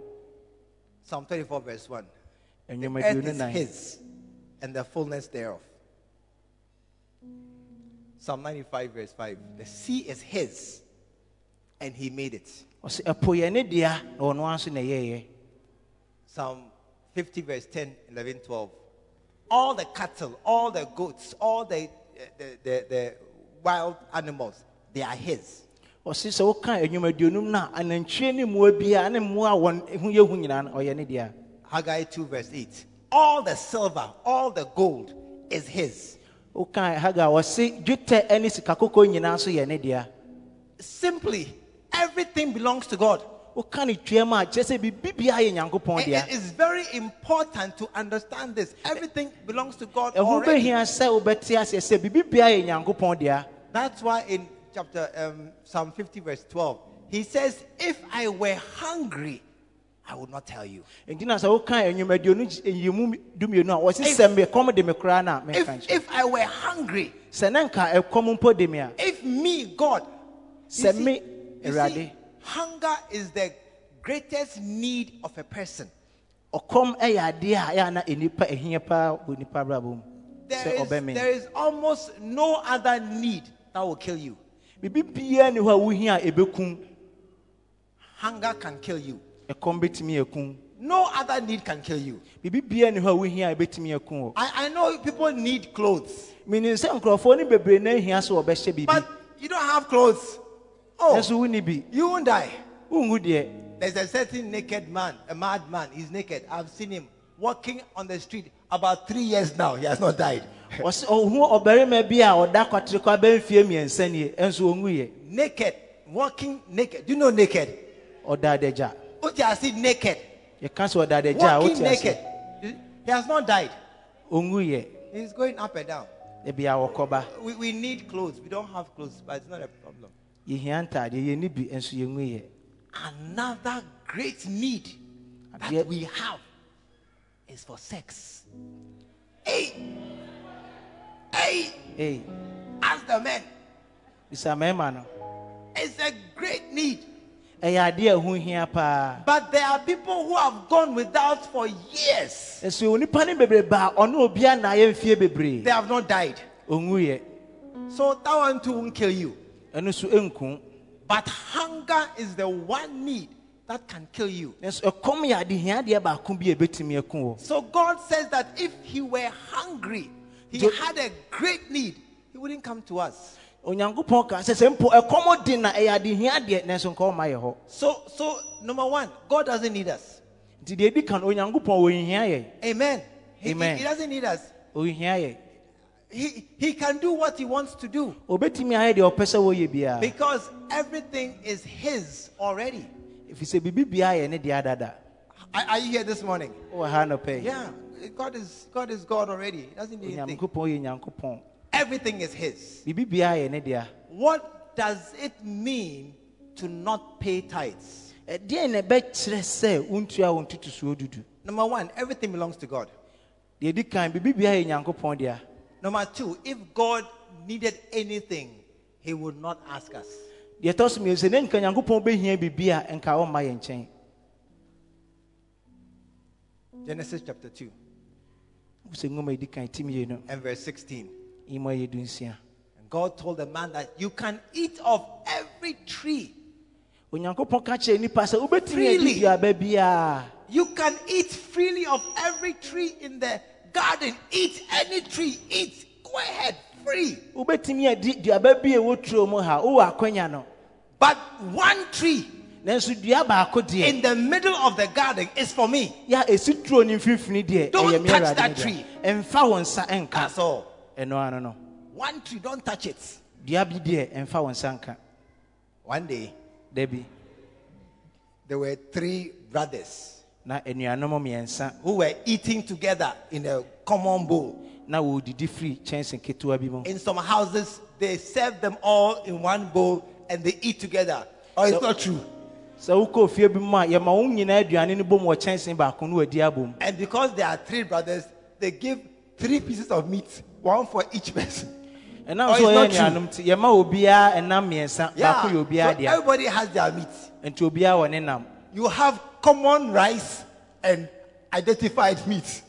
Psalm 34, verse 1. The nnwoma earth is nan his and the fullness thereof. Psalm 95, verse 5. The sea is his and he made it. ɔsɛ ɛpo yɛ ne dea na ɔno nso na ɛyɛɛyɛ Psalm 50, verse 10, 11, 12. All the cattle, all the goats, all the, eh, the, the, the wild animals, they are his. ɔse sɛ woka nnwoma aduonum no a anantwie ne mmoa biara ne mmoa a wɔn ho yɛ hu nyinaa no ɔyɛ ne dea Haggai 2, verse 8. All the silver, all the gold is his. woka haga ɔse dwetɛ ne sikakɔkɔɔ nyinaa nso yɛ ne dea Simply, everything belongs to God. Woka ne tua mu a kyerɛ sɛ biribi biara yɛ nyankopɔn It- dea it is very important to understand this. Everything belongs to God already. bɛhia sɛ wobɛte aseɛ sɛ biribi biara yɛ nyankopɔn dea That's why in chapter um, Psalm 50, verse 12, he says, If I were hungry, I would not tell you. nti na sɛ woka nnwoma aduonu nyimu dumienu a wɔse sɛ mekɔm de me koraa no a If, nkyerɛ if I were hungry, sɛ ne nka ɛkɔm mpo me if me, God, you see- me, you see. Hunger is the greatest need of a person. ɔkɔm yɛ adeɛ a ɛyɛ a na nipa ɛhia paa wɔ nipa abrabɔ mu There is, there is almost no other need that will kill you. biribi biara ni hɔ a wohia a ɛbɛkum Hunger can kill you. ɛkɔm bɛtumi akum No other need can kill you. biribi biara ni hɔ a wohia a ɛbɛtumi akum wɔ I, I know people need clothes, menim sɛ nkurɔfoɔ no bebree na ahia sɛ wɔbɛhyɛ biribi but you don't have clothes. Oh, nanso wonni bi you won't die. There's a certain naked man, a madman. He's naked. I've seen him walking on the street. About three years now, he has not died. ɔsɛ ɔhu ɔbarima bi a ɔda kwatere kɔ abɛmfie mmiɛnsa nie ɛnso ɔnwuyɛ Naked, walking naked. Do you know naked? adagya Uti seen naked. yɛka sɛ ɔda adagya a Walking naked. He has not died. He's going up and down. We, we need clothes. We don't have clothes, but it's not a problem. Yɛhia ntaadeɛ yɛni bi nso yɛnwuyɛ Another great need that we have is for sex. Hey, hey, ei ask the men. bisa mmarima no It's a great need. ɛyɛ adeɛ a ɛho hia paa But there are people who have gone without for years. nso onipa ne bebrebe a ɔne obia na ayɛ mfie bebree They have not died. So that one too won't kill you. Ɛno nso ɛnku But hunger is the one need that can kill you. nanso ɛkɔm yɛ adehia adeɛ baako bi a ɛbɛtumi aku wɔ So God says that if he were hungry, he Jo- had a great need, he wouldn't come to us. onyankopɔn ka sɛ sɛ mpo ɛkɔm di na ɛyɛ adehia adeɛ nanso nka ɔma yɛ hɔ So, so number one, God doesn't need us. nti deɛ ɛdi ka no onyankopɔn wɔnhia yɛ Amen. He, he- Amen. he doesn't need us. He, he can do what he wants to do ɔbɛtumi ayɛ deɛ ɔpɛ sɛ wɔyɛ biara because everything is his already. ɛfiri sɛ biribi biara yɛ ne deɛ adada Are, are you here this morning? Oh, nɔpɛ Yeah. God is God is God already. He doesn't need anything. onyankopɔn yɛ nyankopɔn Everything is his. biribi biara yɛ ne dea What does it mean to not pay tithes? ɛdeɛn na ɛbɛkyerɛ sɛ wontua wo ntotosoɔ dudu Number one, everything belongs to God. Deɛ ɛdi kan biribi biara yɛ nyankopɔn dea Number two, if God needed anything, he would not ask us. deɛ ɛtɔ so mmienu sɛ ne nka nyankopɔn bɛhia biribi a ɛnka ɔmma yɛ nkyɛn Genesis chapter 2 sɛ nwoma ɛdi kan tim yie and verse 16. ima yɛ dunsia And God told the man that you can eat of every tree. onyankopɔn ka kyerɛ nnipa sɛ wobɛtumi Freely. adi duaba biara You can eat freely of every tree in the garden. Eat any tree. Eat. Go ahead. Free. wobɛtumi adi duaba bi a ɛwɔ turo mu ha wowɔ akwanya no But one tree nanso dua baako deɛ in the middle of the garden is for me. yɛ a ɛsi turo no mfimfini deɛ Don't touch that tree. ɛmfa wo nsa ɛnka That's all. ano no One tree. Don't touch it. dua bi deɛ ɛmfa wo nsa nka One day, dabi there were three brothers na anuanom mmiɛnsa who were eating together in a common bowl. na wɔredidi firi kyɛnse ketewa bi mu In some houses, they serve them all in one bowl and they eat together. Oh, it's So- not true. sɛ wokɔ fie bi mu a yɛma wo nyinaa aduane no bom wɔ kyɛnse baako no wadi abom And because there are three brothers, they give three pieces of meat, one for each person. ɛnam Oh, so it's ɔyɛ not true. anuanom nti yɛma obiara ɛnam mmiɛnsa Yeah. baako yɛ So obiara dea everybody has their meat. nti obiara wɔ ne nam You have common rice and identified meat.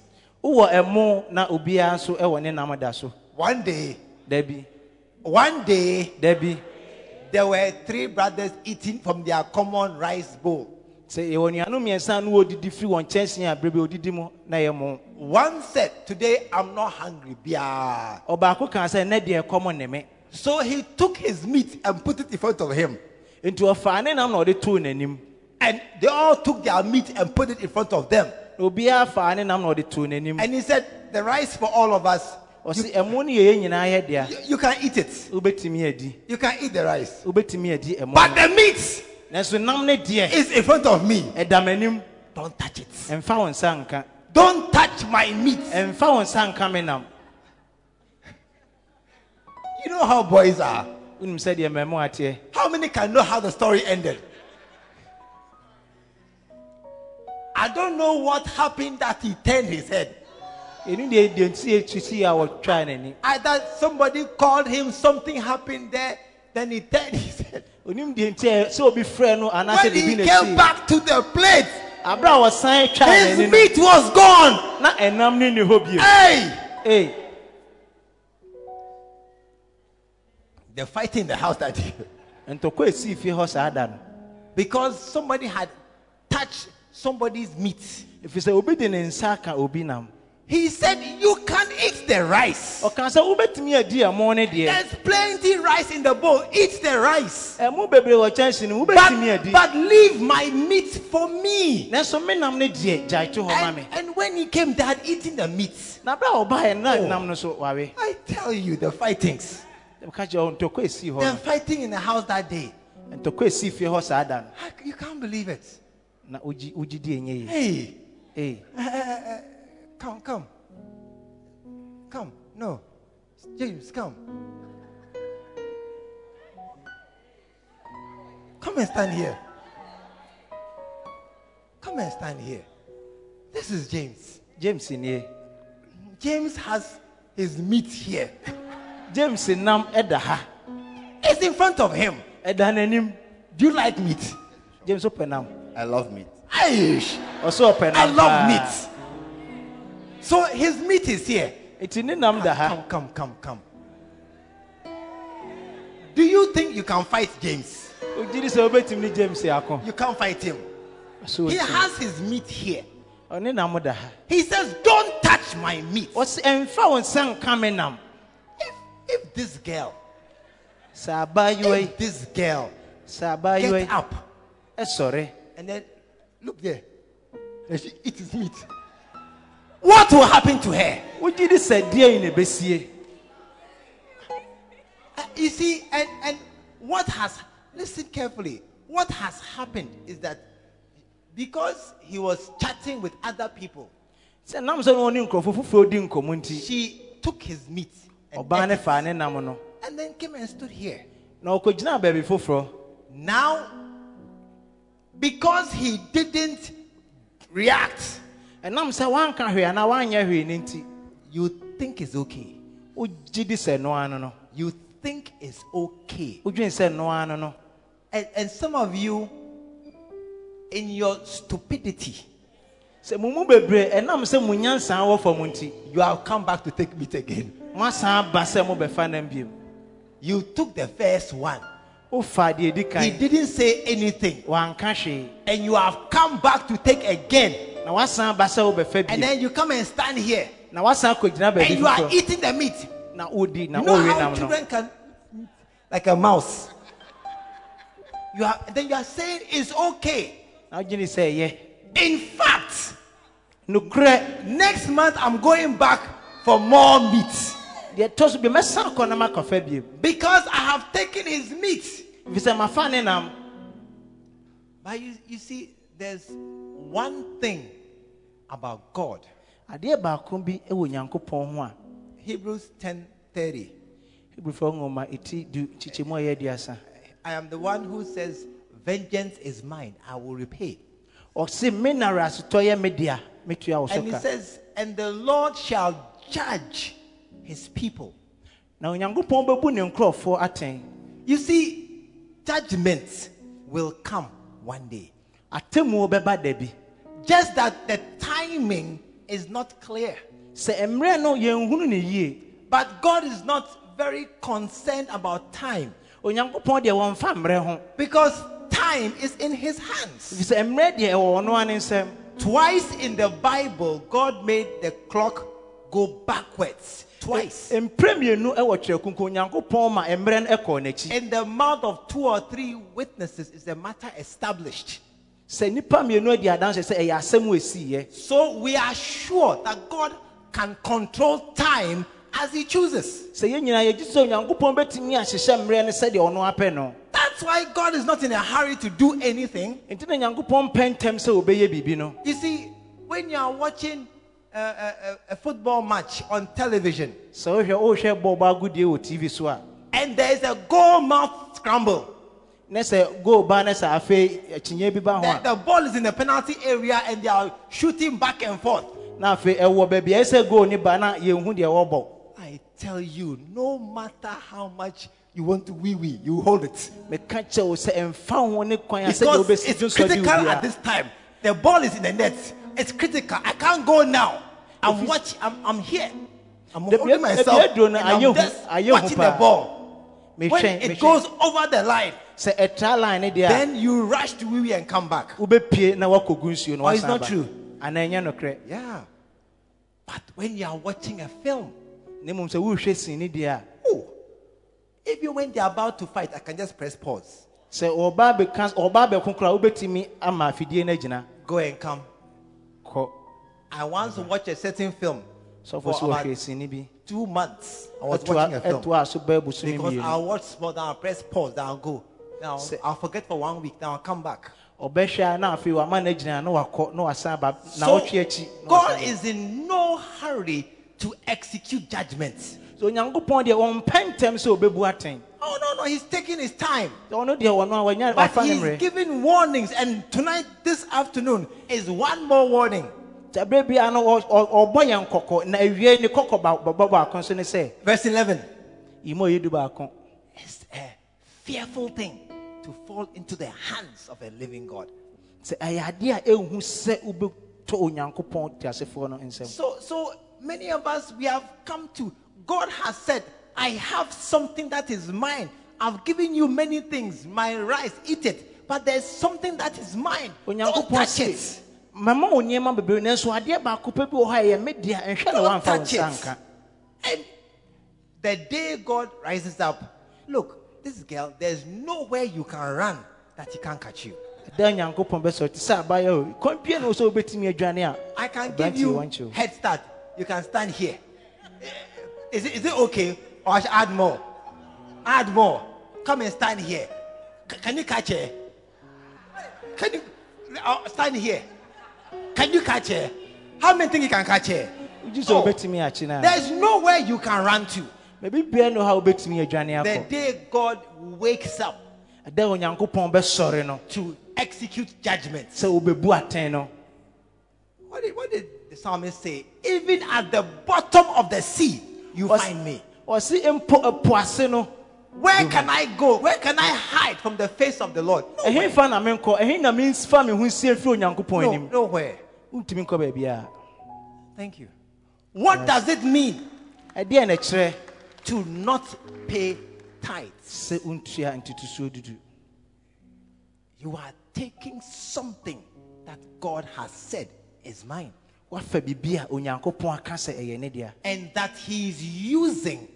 wowɔ ɛmo na obiara nso ɛwɔ ne nam da so One day, dabi one day, dabi there were three brothers eating from their common rice bowl. sɛ yɛwɔ nuanom mmiɛnsa no wɔdidi firi wɔn kyɛnse a berɛ bi ɔdidi mu na yɛ mo One said, Today I'm not hungry. Bia. ɔbaako kaa sɛ nɛ deɛ ɛkɔm ne me So he took his meat and put it in front of him. nti ɔfaa ne nam na ɔde too n'anim And they all took their meat and put it in front of them. na obiara faa ne nam na ɔde too n'anim And he said, The rice for all of us, ɔse ɛmo no yɛ yɛn nyinaa yɛ dea you, you can eat it. You can eat the rice. wobɛtumi adi ɛmo But the meat nanso nam no deɛ is in front of me. Don't touch it. ɛmfa wo nsa Don't touch my meat. ɛmfa wo nsa nka me You know how boys are. wonim sɛdeɛ mmamu ateɛ How many can know how the story ended? I don't know what happened that he turned his head. ɛnu deɛ deɛ nti ɛtusi a wɔtwaa n'ani Either somebody called him, something happened there, then he turned his head. onim deɛ nti ɛ- eh, sɛ obi frɛ no anaasɛ When he came back to the plate, aberɛ a wɔsan twaa his meat was gone. na ɛnam no nni hɔ bio Hey! Ei, They're fighting in the house that day ntɔkwa ɛsii fie hɔ saa da no because somebody had touched somebody's meat. ɛfiri sɛ obi de ne nsa aka obi nam He said, You can eat the rice. ɔka sɛ wobɛtumi adi ɛmo ne deɛ There's plenty rice in the bowl. Eat the rice. ɛmo bebree wɔ kyɛnse no But, wobɛtumi adi but leave my meat for me. nanso me nam no deɛ gyae to hɔ ma And, when he came, they had eaten the meat. na berɛ a ɔbaeɛ na Oh. nam no so wawe I tell you, the fightings. ka ɔ ntɔkwa ɛsii hɔ They're fighting in the house that day. ntɔkwa ɛsii fie hɔ da You can't believe it. Na wogyi wogyi di ɛnyɛ yi Hey, Ee, eh, eh, eh, come, come. Come. No. James, come. Come and stand here. Come and stand here. This is James. james nie James has his meat here. james nam ɛda ha It's in front of him. ɛda n'anim Do you like meat? james wopɛ nam I love meat. Aish, I love meat. So his meat is here. nti ne nam da ah, ha Come, come, come, come. Do you think you can fight James? wogyi di sɛ wobɛtumi ne james ako You can't fight him. He has his meat here. ɔne nam da ha He says, Don't touch my meat. ɔsɛ ɛmfa wo nsa nka me nam If, if this girl, if this girl get up ɛsɔre and then look there, and she eats meat, what will happen to her? wogyi di sɛ deɛ yi na ɛbɛsie Uh, you see, and, and what has, listen carefully, what has happened is that because he was chatting with other people, sɛ nam sɛ no ɔne nkurɔfo foforɔ di nkɔmmɔ nti she took his meat and, ɔbaa ate ne it, faa ne nam no. And then came and stood here. na ɔkɔgyinaa baabi foforɔ Now, because he didn't react, ɛnam sɛ woanka hwee anaa woanyɛ hwee no nti you think it's okay. wogye di sɛ noa no no You think it's okay. wodwene sɛ noa no no And, and some of you, in your stupidity, sɛ mo mu bebree ɛnam sɛ mo nyansaa wɔ fam nti you have come back to take meat again. moasan aba sɛ mobɛfa nam biom You took the first one. Wofa deɛ ɛdi He didn't say anything. And you have come back to take again. na woasan aba sɛ wobɛfa And then you come and stand here. na woasan akɔgyina baabi And you are eating the meat. na wodi na You know how children can, like a mouse. You are, then you are saying it's okay. na wogyene sɛ ɛyɛ In fact, next month I'm going back for more meat deɛ ɛtɔ so bio mɛsan akɔ na makɔfa biom because I have taken his meat. Ɛfiri sɛ mafa ne nam But you, you see, there's one thing about God. adeɛ baako bi wɔ nyankopɔn ho a Hebrews 10:30. hebrifoɔ nwoma ɛti du kyikyɛmu a ɛyɛ aduasa I am the one who says, Vengeance is mine, I will repay. ɔse me na rasetɔ yɛ me dea metua wo so And he says, And the Lord shall judge his people. na onyankopɔn bɛbu ne You see, judgment will come one day. atemmuo bɛba da bi Just that the timing is not clear. sɛ mmerɛ no yɛnhunu ne yie But God is not very concerned about time onyankopɔn deɛ wɔmfa mmerɛ ho because time is in his hands. ɛfiri sɛ mmerɛ deɛ ane nsɛm Twice in the Bible, God made the clock go backwards. Twice. mprɛ mmienu wɔ twerɛkunku onyankopɔn ma mmerɛ no ɛkɔɔ n'akyi In the mouth of two or three witnesses is the matter established. sɛ nnipa mmienu adi adanse sɛ ɛyɛ asɛm a ɛsiiɛ So we are sure that God can control time as He chooses. sɛ yɛn nyinaa yɛgye sɛ onyankopɔn bɛtumi ahyehyɛ mmerɛ no sɛdeɛ ɔno apɛ no That's why God is not in a hurry to do anything. enti na nyankopɔn mpɛ ntɛm sɛ wɔbɛyɛ biribi no You see, when you are watching a, a, a- a football match on television So sɛ wohwɛ wohwɛ bɔɔbɔ agodie wɔ tv so and there is a goal mouth scramble, na sɛ goal ba na sɛ afei akyinnye bi ba the, the ball is in the penalty area and they are shooting back and forth. na afei ɛwɔ baabi a goal ni ba na yɛnhu deɛ wɔbɔ I tell you, no matter how much you want to wee wee, you hold it. meka kyɛ wo sɛ ɛmfa ho ne kwan a sɛdeɛ Because it's critical at this time. The ball is in the net. It's critical. I can't go now. I'm watching. I'm, I'm here. I'm The- holding myself. and I'm just watching the ball. When it goes over the line, sɛ ɛtra line eh, ne deɛ a then you rush to wee and come back. wobɛpie na woakɔgu nsuo no Oh, it's not true. anaa ɛnyɛ nokorɛ Yeah. But when you are watching a film, na mmom sɛ wohwɛ sini deɛ oh, even when they're about to fight, I can just press pause. sɛ ɔbaa bɛka ɔbaa bɛko koraa wobɛtumi ama afidie no agyina Go and come. I once watched a certain film sɔfo for sɛ about wɔhwɛ sini bi two months. I was watching a film. so Because I'll watch small, then I'll press pause, then I'll go. Now I'll forget for one week, then I'll come back. ɔbɛhwɛ a na afei wama no agyina na wakɔ na wasan ba na So wɔtwe akyi na God is in no hurry to execute judgments. so onyankopɔn deɛ ɔmpɛ ntɛm sɛ ɔbɛbu atɛn Oh no, no, he's taking his time. ɔno deɛ ɔno a wanya But he's giving warnings, and tonight, this afternoon, is one more warning. Sɛ berɛ bia no ɔ- ɔ- ɔbɔ yɛn kɔkɔ na awie ne kɔkɔ bɔbɔ baako nso ne sɛ Verse 11. yi ma ɔyɛ du baako It's a fearful thing to fall into the hands of a living God. sɛ ɛyɛ adeɛ a ɛhu sɛ wobɛtɔ onyankopɔn teasefoɔ no nsɛm So, so many of us, we have come to, God has said, I have something that is mine. I've given you many things, my rice, eat it. But there's something that is mine. Don't touch it. Mama wo nneɛma bebree nanso adeɛ baako pɛ bi wɔ hɔ a ɛyɛ me dea nhwɛ na wo touch nsa nka And the day God rises up, look, this girl, there's nowhere you can run that he can't catch you. da nyankopɔn bɛsɛ ɔte sɛ abayɛ o kwan pie ne wo sɛ wobɛtumi adwane a I can give you head start. You can stand here. Is it, is it okay? Or I should add more? Add more. Come and stand here. C- can you catch her? Can you uh, stand here? Can you catch her? How many things you can catch her? Oh, wobɛtumi akye no a There's nowhere you can run to. baabi bia no ha wobɛtumi adwane The day God wakes up da onyankopɔn bɛsɔre no to execute judgments. sɛ wobɛbu atɛn no What did, what did the psalmist say? Even at the bottom of the sea, you find me. ɔse mpo ɛpo ase no Where can I go? Where can I hide from the face of the Lord? ɛhe fa na menkɔ ɛhe na memfa me ho sie mfiri onyankopɔn No, nowhere. Wontumi nkɔ baabiaa Thank you. What does it mean to not pay tithes? sɛ wontua ntotosuo dudu. You are taking something that God has said is mine. Woafa biribi a onyankopɔn aka sɛ ɛyɛ ne dea. And that He is using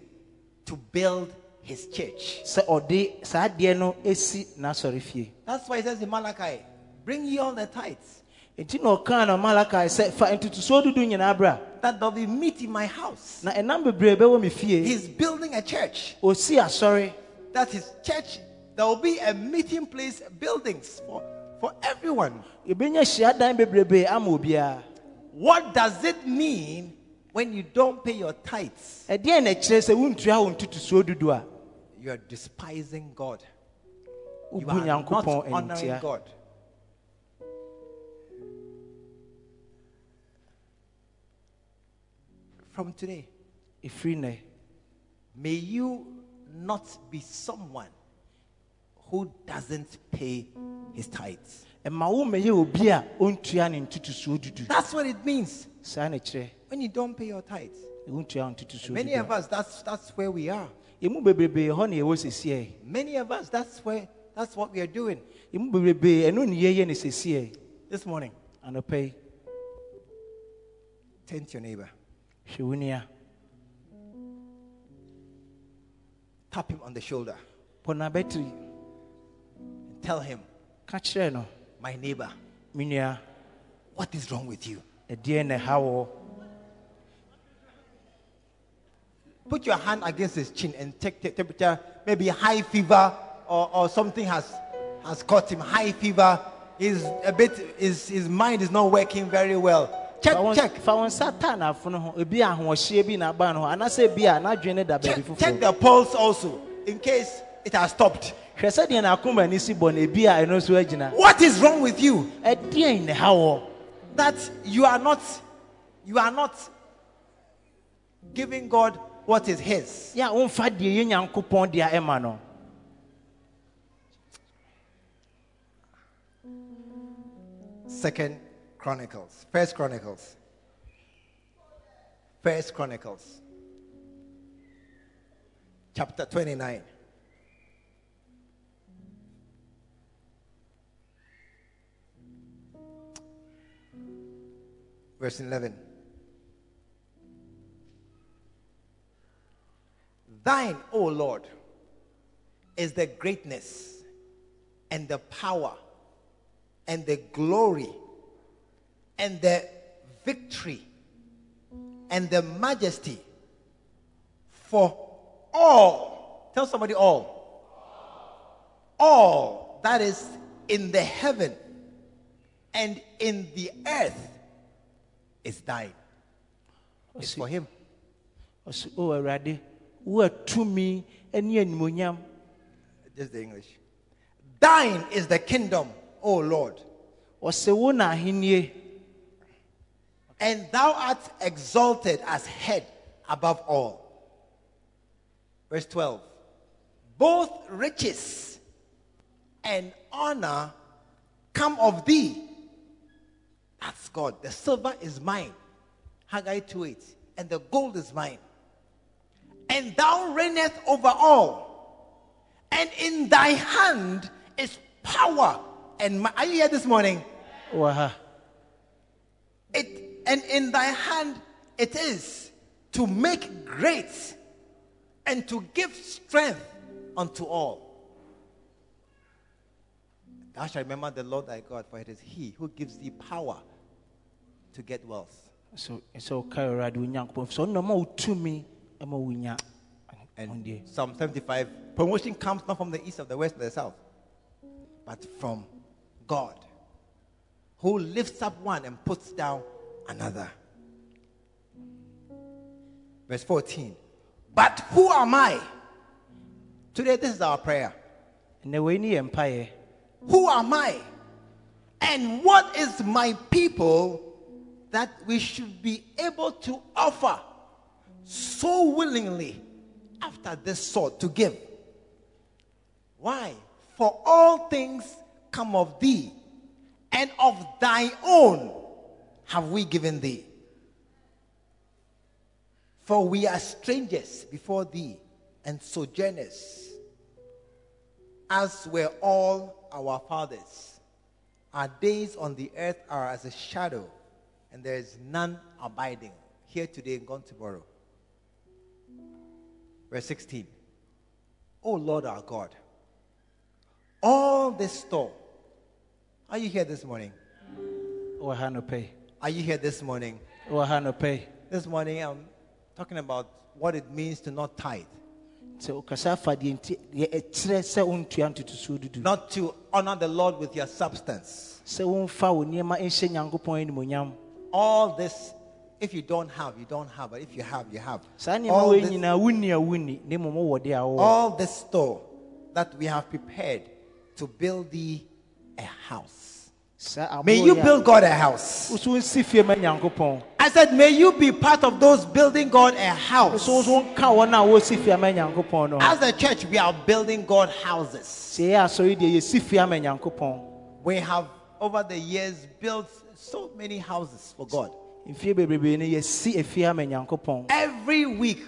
to build His church. sɛ ɔde saa adeɛ no ɛsi n'asɔre fie That's why He says in Malachi, Bring ye all the tithes, enti na ɔkaa na malakai sɛ fa ntotosuo dudu nyinaa bra that there'll be meat in my house. na ɛnam bebree bɛwɔ me fie He's building a church. ɔsi asɔre That His church, there will be a meeting place, buildings for, for everyone. yɛbɛnya hyiadan bebrebe ama obiara What does it mean when you don't pay your tithes? ɛdeɛ na ɛkyerɛ sɛ wontua wo ntotosuo dudu a You are despising God. You are not honoring God. From today, ɛfiri nnɛ may you not be someone who doesn't pay his tithes. ɛma wo mmɛyɛ obi a ɔntua ne ntotosuo dudu. That's what it means. Saa na ɛkyerɛ when you don't pay your tithes. wontua wo ntotosuo Many of us, that's, that's where we are. ɛmu bebrebe hɔ na yɛwɔ sesiɛ Many of us, that's where that's what we are doing. Ɛmu bebrebe ɛno ne yɛyɛ ne sesiɛ this morning. Turn to your neighbor, nua tap him on the shoulder, bɔ n'abɛtiri tell him, ka kyerɛ no My neighbor, me nua what is wrong with you? ɛdeɛ na ɛha wɔ Put your hand against his chin and take the temperature. Maybe high fever or, or something has has caught him. High fever. He's a bit. His his mind is not working very well. Check Fa check. fa wo nsa taa ho. Ebi ahoɔhyɛ bi na aba no ho. Anaasɛ ebi a n'adwene ne da baabi check, check the pulse also in case it has stopped. hwɛ sɛdeɛ n'akoma ani si bɔ no ebi a ɛno nso agyina. What is wrong with you? ɛdeɛn na ɛha wɔ? That you are not you are not giving God what is His. yɛ a womfa deɛ yɛ nyankopɔn deɛ ɛma no. Second Chronicles. First Chronicles. First Chronicles. Chapter 29. Verse 11. Thine, O Lord, is the greatness and the power and the glory and the victory and the majesty for all. Tell somebody all. All that is in the heaven and in the earth is thine. It's for him. ɔsi o awurade wo atumi ne animonyam Just the English. Thine is the kingdom, O Lord, ɔsɛ wo na ahennie and thou art exalted as head above all. Verse 12. Both riches and honor come of thee. That's God. The silver is mine. Haggai 2 8. And the gold is mine. And thou reignest over all. And in thy hand is power. And mi- are you here this morning? It and in thy hand it is to make great and to give strength unto all. Thou shalt remember the Lord thy God, for it is he who gives thee power to get wealth. so ɛsɛ woka awurade onyankopɔn sɛ ɔnam a wotumi ma wonya And Psalm 75 promotion comes not from the east of the west or the south, but from God, who lifts up one and puts down another. Verse 14. But who am I? Today, this is our prayer. ɛnɛ wei ne yɛ mpayɛ Who am I? And what is my people that we should be able to offer so willingly after this sort to give? Why? For all things come of thee, and of thy own have we given thee. For we are strangers before thee and sojourners as were all our fathers. Our days on the earth are as a shadow, and there is none abiding. Here today and gone tomorrow. Verse 16. O Lord our God, all this store. Are you here this morning? wɔ ha nɔpɛ Are you here this morning? This morning I'm talking about what it means to not tithe, sɛ wokasa afa deɛ nti deɛ ɛkyerɛ sɛ dudu not to honor the Lord with your substance. sɛ womfa wo nneɛma nhyɛ nyankopɔn animonyam All this, if you don't have, you don't have, but if you have, you have. All this, nyinaa wonni a wonni na mmom wowɔ deɛ a wowɔ all this store that we have prepared to build thee a house. Saa May you build God a house. wo so nsi fie ma nyankopɔn I said, may you be part of those building God a house. so wo so nka wɔn a wɔsi fie ama nyankopɔn no As a church, we are building God houses. sɛ yɛ asɔre deɛ yɛsi fie ama nyankopɔn We have, over the years, built so many houses for God. mfie bebrebe no yɛsi efie ama nyankopɔn Every week,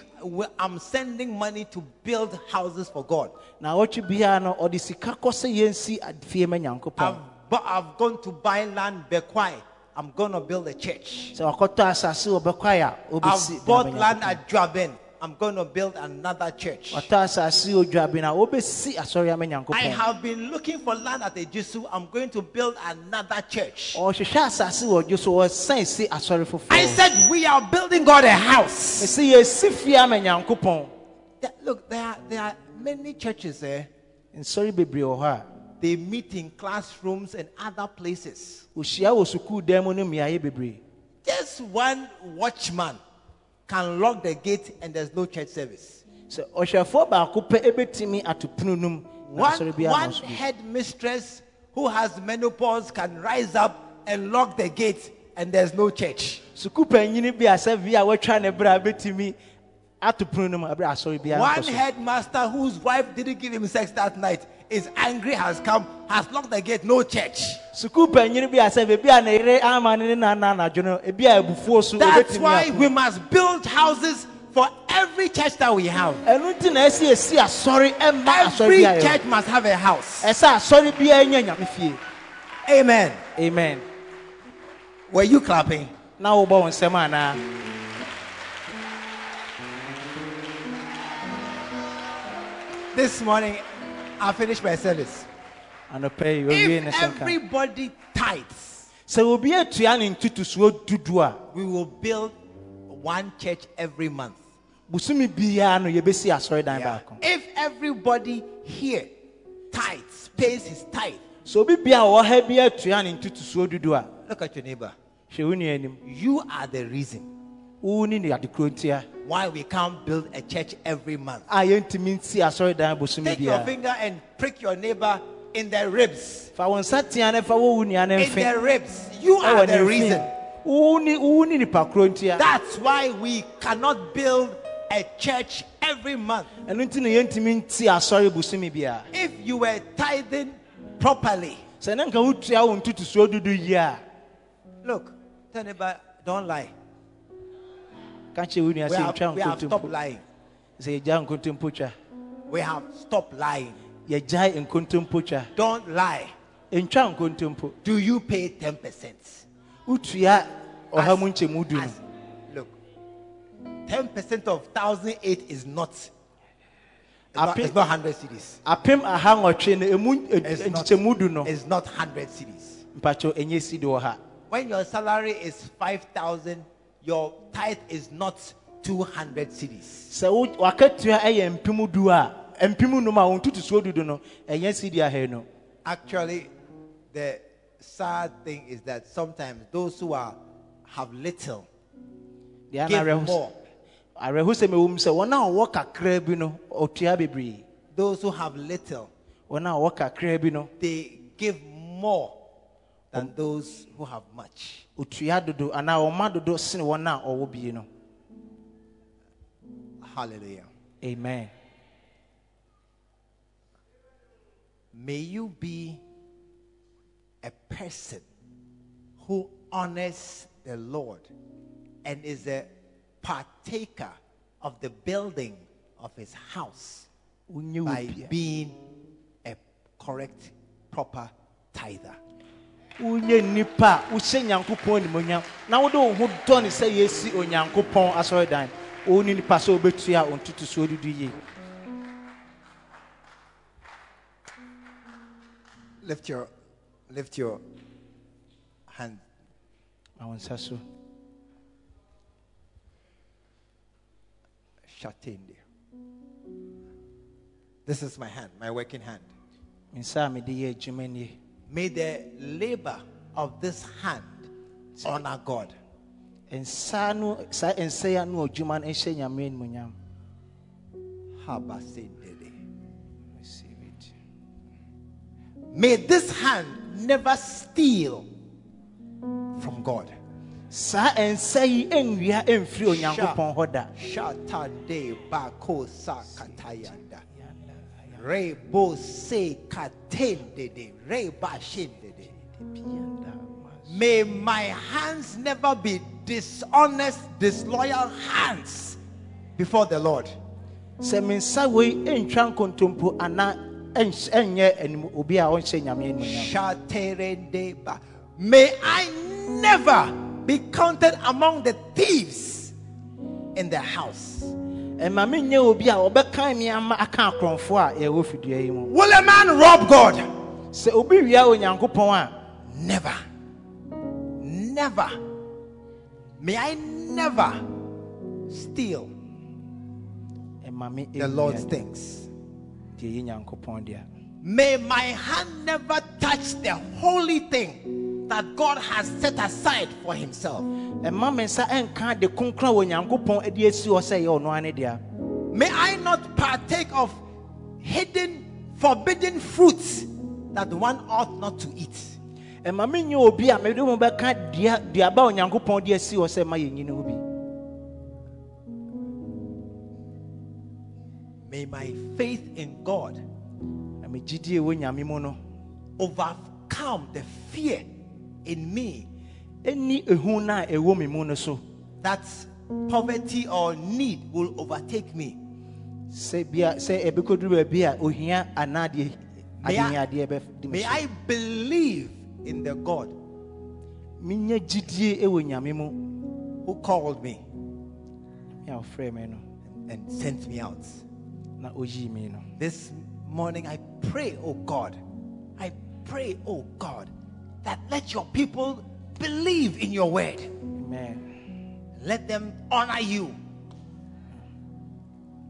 I'm sending money to build houses for God. na wɔtwe biara no ɔde sika kɔ sɛ yɛnsi ad- fie ma nyankopɔn I've, bu- I've gone to buy land, Bekwai. I'm going to build a church. sɛ wakɔtɔ asase wɔ bɛkwae a I've bought land at Juaben. I'm going to build another church. ɔtɔ asase wɔ dwabin a wobɛsi asɔre ama I have been looking for land at Ejisu. I'm going to build another church. ɔhwehwɛ asase wɔ dwo so wɔsan si asɔre I said, We are building God a house. mesi yɛsi fie ama nyankopɔn There- look, there are, there are many churches eh? there. nsɔre bebree wɔ hɔ a They meet in classrooms and other places. wɔhyia wɔ sukuu dan mu no mmeaeɛ bebree Just one watchman can lock the gate and there's no church service. sɛ ɔhwɛfoɔ baako pɛ ɛbɛtumi ato pono no mu na One, one so who has menopause can rise up and lock the gate and there's no church. Sukuu panyini bi a sɛ vi a wɔatwa ne berɛ a bɛtumi ato pono no mu aberɛ asɔre biara One headmaster whose wife didn't give him sex that night is angry, has come, has locked the gate, no church. sukuu panyini bi a sɛ beebi a ne yere ama ne ne nana anadwo no ebi a abufuo so That's why we must build houses for every church that we have. ɛno nti na ɛsi esi asɔre ɛma asɔre Every church must have a house. ɛsɛ asɔre biara nya nyame fie Amen. amen Were you clapping? na this morning, I finished my service. anɔpɛ yi owie ne If everybody tithes, sɛ obi atua ne dudu a we will build one church every month. bosome biara no yɛbɛsi asɔredan baako. If everybody here tithes, pays his tithe, sɛ obi bia ɔwɔ ha bi atua ne ntotosoɔ dudu a look at your neighbor. hwɛ wo nua anim. You are the reason wo ne ne adekoro ntia why we can't build a church every month. a yɛntumi nsi asɔredan bosome Take your finger and prick your neighbor in the ribs. fa wo nsa tea ne fa wo wo nua ne In the ribs. You are the reason. mfe wo ne wo ne nipa koro ntia That's why we cannot build a church every month. ɛno nti na yɛntumi nti asɔre bosome biara If you were tithing properly, sɛ ne nka wotua wo ntotosoɔ dudu yie a look, tell neighbor, don't lie. Ka kyerɛ wo nua We sɛ have, ntwa stopped nkontompo lying. sɛ yɛgya nkontompo twa We have stopped lying. yɛgyae nkontompo twa Don't lie. ntwa nkontompo Do you pay 10%? wotua ɔha As- mu nkyɛmu du no Look, 10% of 1008 is not, it's not, Ape- it's not 100 cedis. apem aha nwɔtwe no It's not, du no it's not 100 cedis. mpakyɛw ɛnyɛ si wɔ ha When your salary is 5,000, your tithe is not 200 cedis. sɛ wo- wakatua ɛyɛ mpem du a mpem num a wo ntotosoɔ dudu no ɛnyɛ si de no Actually, the sad thing is that sometimes those who are have little deɛ give more. awerɛhosɛm ɛwɔ mu sɛ wɔn a wɔwɔ kakraa bi no ɔtua bebree Those who have little, wɔn a wɔwɔ kakraa bi no they give more than um, those who have much. otua dodo anaa ɔma dodo sene wɔn a ɔwɔ bie no Hallelujah. amen May you be a person who honors the Lord and is a partaker of the building of his house by being a correct, proper tither. Wonyɛ nnipa a wohyɛ nyankopɔn animonyam na wode wo ho dɔ ne sɛ yɛsi onyankopɔn asɔredan wo ne nnipa sɛ wobɛtua wo ntotosoɔ dudu yie Lift your, lift your hand. ma wo nsa so Shatindi. This is my hand, my working hand. me nsa a mede yɛ adwuma nie May the labor of this hand honor God. nsa no saa nsa yi ano adwuma no nhyɛ nyame animonyam Habasindele. Receive it. May this hand never steal from God. saa nsa yi nwia mfiri onyankopɔn hɔ da Shatande bako sakatayanda. Rebo se katendede. Reba shindede. May my hands never be dishonest, disloyal hands before the Lord. sɛ me nsa wei ntwa nkontompo anaa ɛnhy- ɛnyɛ anim obi a ɔnhyɛ nyame animonyam Shaterende ba. May I never be counted among the thieves in the house. Ɛma menyɛ obi a ɔbɛkan me ama aka akorɔmfoɔ a yɛwɔ fidua yi mu Will a man rob God? sɛ obi wia onyankopɔn a Never. Never. May I never steal the Lord's things. May my hand never touch the holy thing that God has set aside for himself. dea oh, May I not partake of hidden, forbidden fruits that one ought not to eat. May my faith in God overcome the fear in me ɛni ehu no a ɛwɔ me mu no so that poverty or need will overtake me. sɛ bia sɛ ɛbɛkɔduru baabi a ohia anaa deɛ May I- adehiadeɛ bɛdi me May I believe in the God menyɛ gyidie wɔ nyame mu. who called me me a me and sent me out. na oyii me no. This morning, I pray, oh God, I pray, oh God, that let your people believe in your word. Amen. Let them honor you.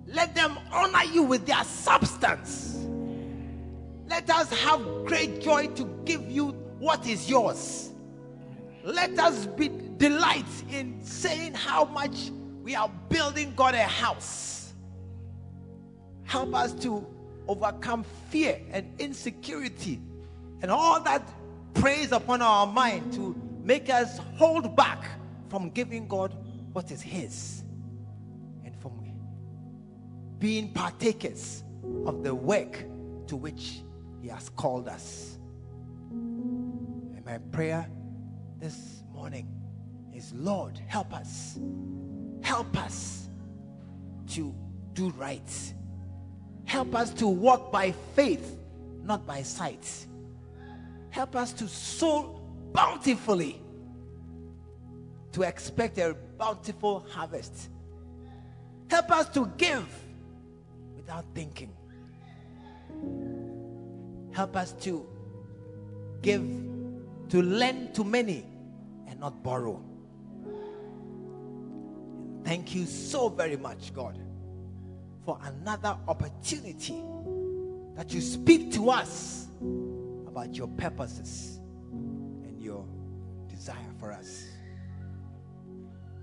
Let them honor you with their substance. Let us have great joy to give you what is yours. Let us be delight in saying how much we are building God a house. Help us to overcome fear and insecurity and all that preys upon our mind to make us hold back from giving God what is His and from being partakers of the work to which He has called us. And my prayer this morning is Lord, help us. Help us to do right. Help us to walk by faith, not by sight. Help us to sow bountifully to expect a bountiful harvest. Help us to give without thinking. Help us to give, to lend to many and not borrow. Thank you so very much, God, for another opportunity that you speak to us about your purposes and your desire for us.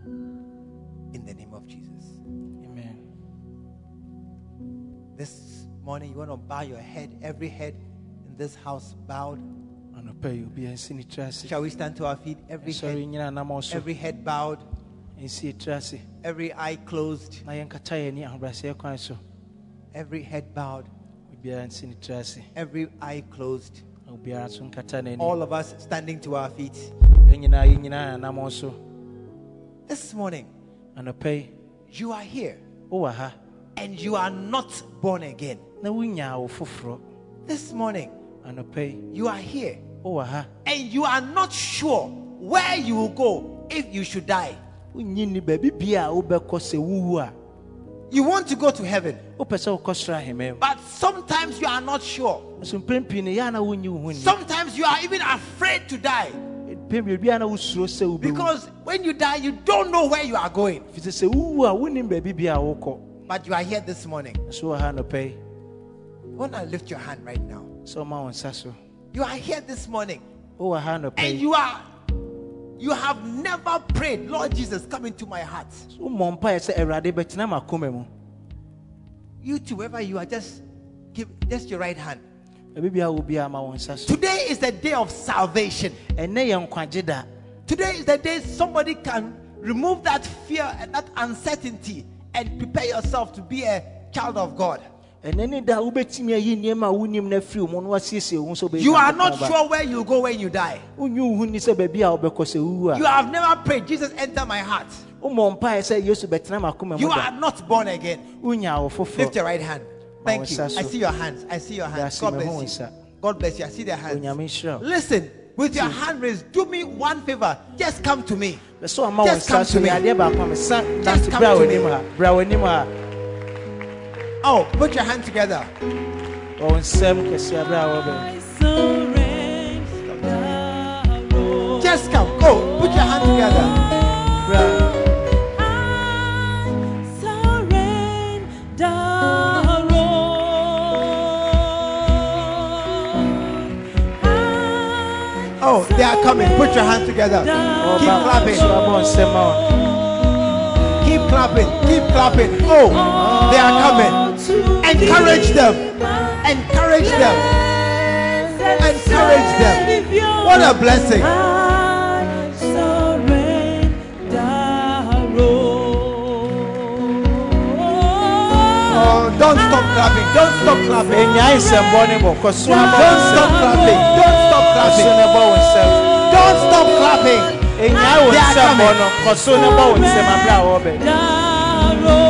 In the name of Jesus. Amen. This morning, you want to bow your head, every head in this house bowed. Anɔpa yi obi nsi ne tiri ase. Shall we stand to our feet? Every head, every head bowed, Nsi tiri ase. every eye closed, Na yɛnkata yɛn ani ahobrɛaseɛ kwan so. every head bowed, Obiara nsi ne tiri ase. every eye closed. Na obiara nso nkata n'ani. All of us standing to our feet. Yɛn nyinaa yɛn nyinaa nam so. This morning, you are here and you are not born again. na wonya wo foforɔ. This morning, you are here and you are not sure where you will go if you should die. You want to go to heaven, wopɛ sɛ wokɔ soro ahemmaa mu. but sometimes you are not sure. nso mpɛn pii no yɛ a na wonnyi wo ho nni. Sometimes you are even afraid to die Mpɛn pii bia na wosuro sɛ wobɛwu. because when you die, you don't know where you are going. Firi sɛ sɛ wowu a wonnim baabi bia a wokɔ. But you are here this morning. Nso wɔ ha anɔpa yi You want to lift your hand right now. sɛ ɔma wo nsa so. You are here this morning wowɔ ha anɔpa and you are you have never prayed, Lord Jesus, come into my heart. wommɔ mpaeɛ sɛ awurade bɛtena m'akoma mu You too, wherever you are, just give just your right hand. baabi bia wo biara ma wo nsa Today is the day of salvation. ɛnɛ yɛ nkwagye da Today is the day somebody can remove that fear and that uncertainty and prepare yourself to be a child of God. Ɛnɛ ne da a wobɛtumi ayi nneɛma a wonim no afiri wo mu na wasiesie wo ho sɛ wobɛyɛ You are not sure where you go when you die. wonnyi wo ho ni sɛ baabi a wobɛkɔ sɛ wowu You have never prayed, Jesus, enter my heart. wommɔ mpaeɛ sɛ yesu bɛtena m'akoma You are not born again. Lift your right hand. Thank you. I see your hands. I see your hands. God bless you. God bless you. I see their hands. onyame nhyira wo Listen, with your hand raised, do me one favor. Just come to me. bɛ sɛ ɔma wo Just come to me. me adeɛ a mesa Just come to me. Oh, put your hand together. wɔ wo nsɛm kɛseɛ bra a wɔbɛ Just come. Go. Put your hand together. Oh, they are coming. Put your hand together. Keep clapping. so abɔ nsɛm ma wo Keep clapping. Keep clapping. Oh, they are coming. Encourage them. Encourage them. Encourage them. What a blessing. Oh, don't stop clapping. Don't stop clapping. ɛnyae nsɛmbɔ ne bɔ kɔ so abɔ wo Don't stop clapping. Don't stop clapping. bɔ wo nsɛm Don't stop clapping. They are coming.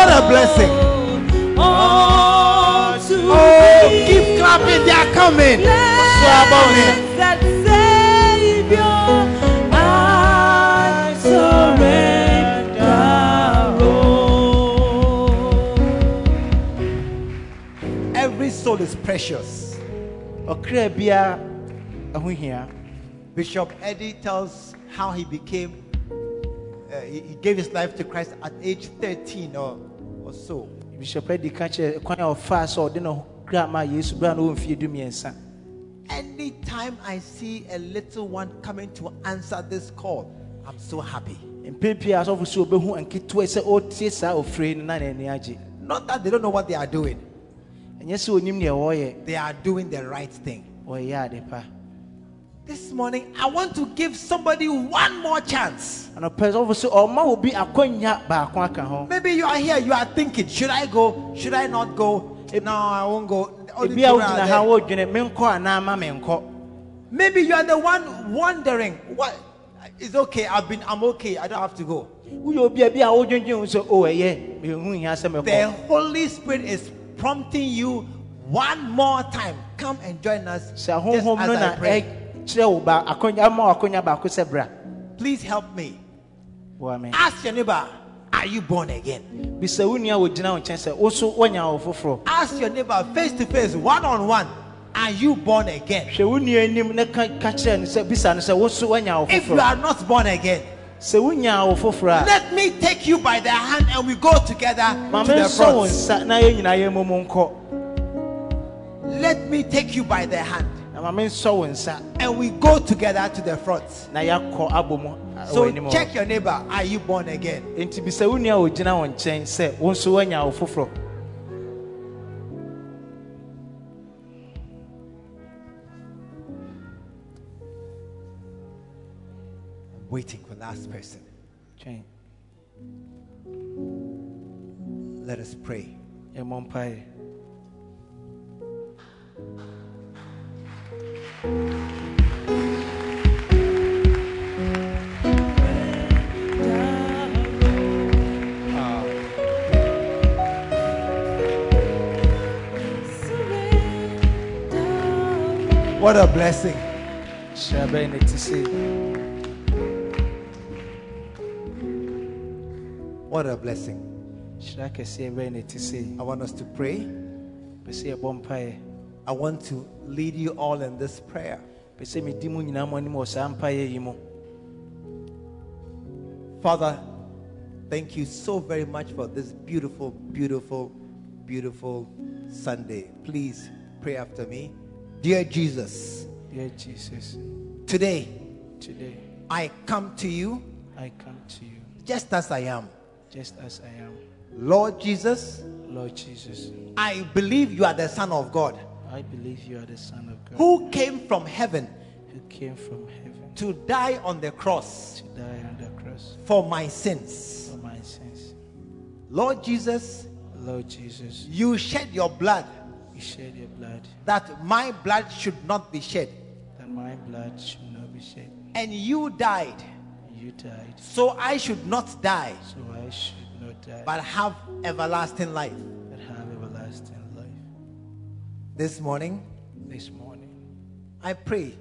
What a blessing. Oh, keep clapping. They are coming. so abɔ wo nsɛm precious. ɔkra biara ɛho hia Bishop Eddie tells how he became, uh, he, he gave his life to Christ at age 13 or, or so. bishop adi ka kyerɛ kwan a ɔfaa sɛ ɔde ho kra ma yesu berɛ a na ɔmfie du mmiɛnsa Anytime I see a little one coming to answer this call, I'm so happy. pii a asɔfo sɛ ɔbɛhu nketewa sɛ ɔtie saa ofire no na n'ani agye Not that they don't know what they are doing, ɛnyɛ sɛ ɔnim deɛ wɔyɛ they are doing the right thing. ɔyɛ ade pa This morning, I want to give somebody one more chance. anɔpɛ sɔfo sɛ ɔma obi akɔnya baako aka ho Maybe you are here, you are thinking, should I go? Should I not go? No, I won't go. All the ebi a children are wogyina there. ha wɔdwene menkɔ anaa ma menkɔ Maybe you are the one wondering, what? It's okay, I've been, I'm okay, I don't have to go. woyɛ obi a bi a wodwendwen ho sɛ o ɛyɛ mehu hia sɛ The Holy Spirit is prompting you one more time. Come and join us. Just as I pray. Ɛkyerɛ wo ba akɔnya ama wo akɔnya baako sɛ bra Please help me. Ask your neighbor, are you born again? bisa wo nua a wɔgyina wo nkyɛn sɛ wo so woanya wo foforɔ Ask your neighbor face to face, one on one, are you born again? If you are not born again, sɛ wonya wo foforɔ a let me take you by the hand and we go together to the front. nsa na yɛn nyinaa yɛn mu nkɔ Let me take you by the hand na ma mensɔ wo nsa and we go together to the front. na yɛakɔ abɔ mu a- wɔ So check your neighbor, are you born again? enti bisa wo nua a ɔgyina wo nkyɛn sɛ wo nso woanya wo foforɔ I'm waiting for the last person. Let us pray. What a blessing. hyira bɛyɛ ne ti sɛ What a blessing. hyira kɛseɛ bɛyɛ ne I want us to pray. Pɛ sɛ yɛbɔ mpaeɛ I want to lead you all in this prayer. pɛ sɛ medi mu nyinaa mu anim wɔ saa mpaeɛ yi mu Father, thank you so very much for this beautiful, beautiful, beautiful Sunday. Please pray after me. Dear Jesus, dear jesus today today I come to you i come to you just as I am. just as i am Lord Jesus, lord jesus I believe you are the Son of God i believe you are the son of god. Who came from heaven who came from heaven to die on the cross to die on the cross for my sins. for my sins? Lord Jesus, lord jesus you shed your blood you shed your blood. that my blood should not be shed. that my blood should not be shed. And you died. You died. So I should not die so i should not die. but have everlasting life. This morning, this morning. I pray,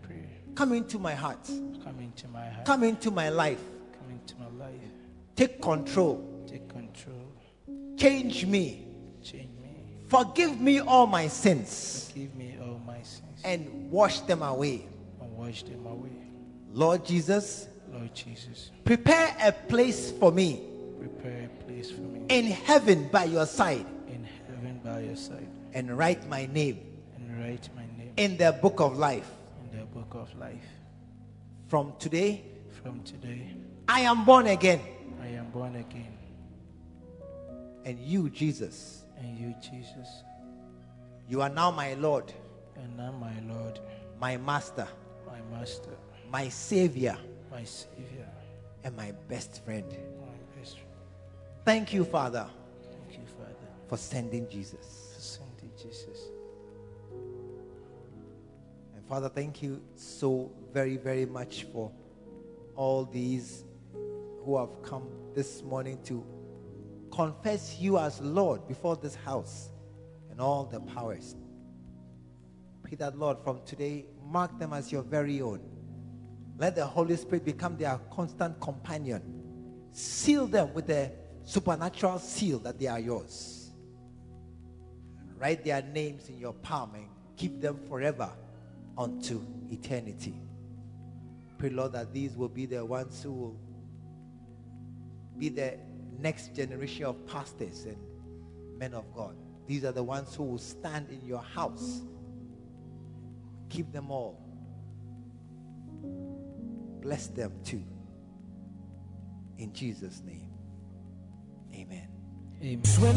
pray. Come into my heart, come into my heart. Come into my life, come into my life. Take control, take control. Change me, change me. Forgive me all my sins, Give me all my sins. And wash them away. and wash them away. Lord Jesus, Lord Jesus, prepare a place for me. Prepare a place for me. In heaven by your side. In heaven by your side and write my name and write my name in the book of life. in the book of life. From today, From today, I am born again. I am born again. And you, Jesus, And you, Jesus, you are now my Lord, and now my Lord, my Master, my Master, my Savior, my Savior, and my best friend. my best friend. Thank you, Father, Thank you, Father, for sending Jesus. Jesus. And Father, thank you so very, very much for all these who have come this morning to confess you as Lord before this house and all the powers. Pray that, Lord, from today, mark them as your very own. Let the Holy Spirit become their constant companion. Seal them with the supernatural seal that they are yours. Write their names in your palm and keep them forever unto eternity. Pray, Lord, that these will be the ones who will be the next generation of pastors and men of God. These are the ones who will stand in your house. Keep them all. Bless them too. In Jesus' name. Amen. When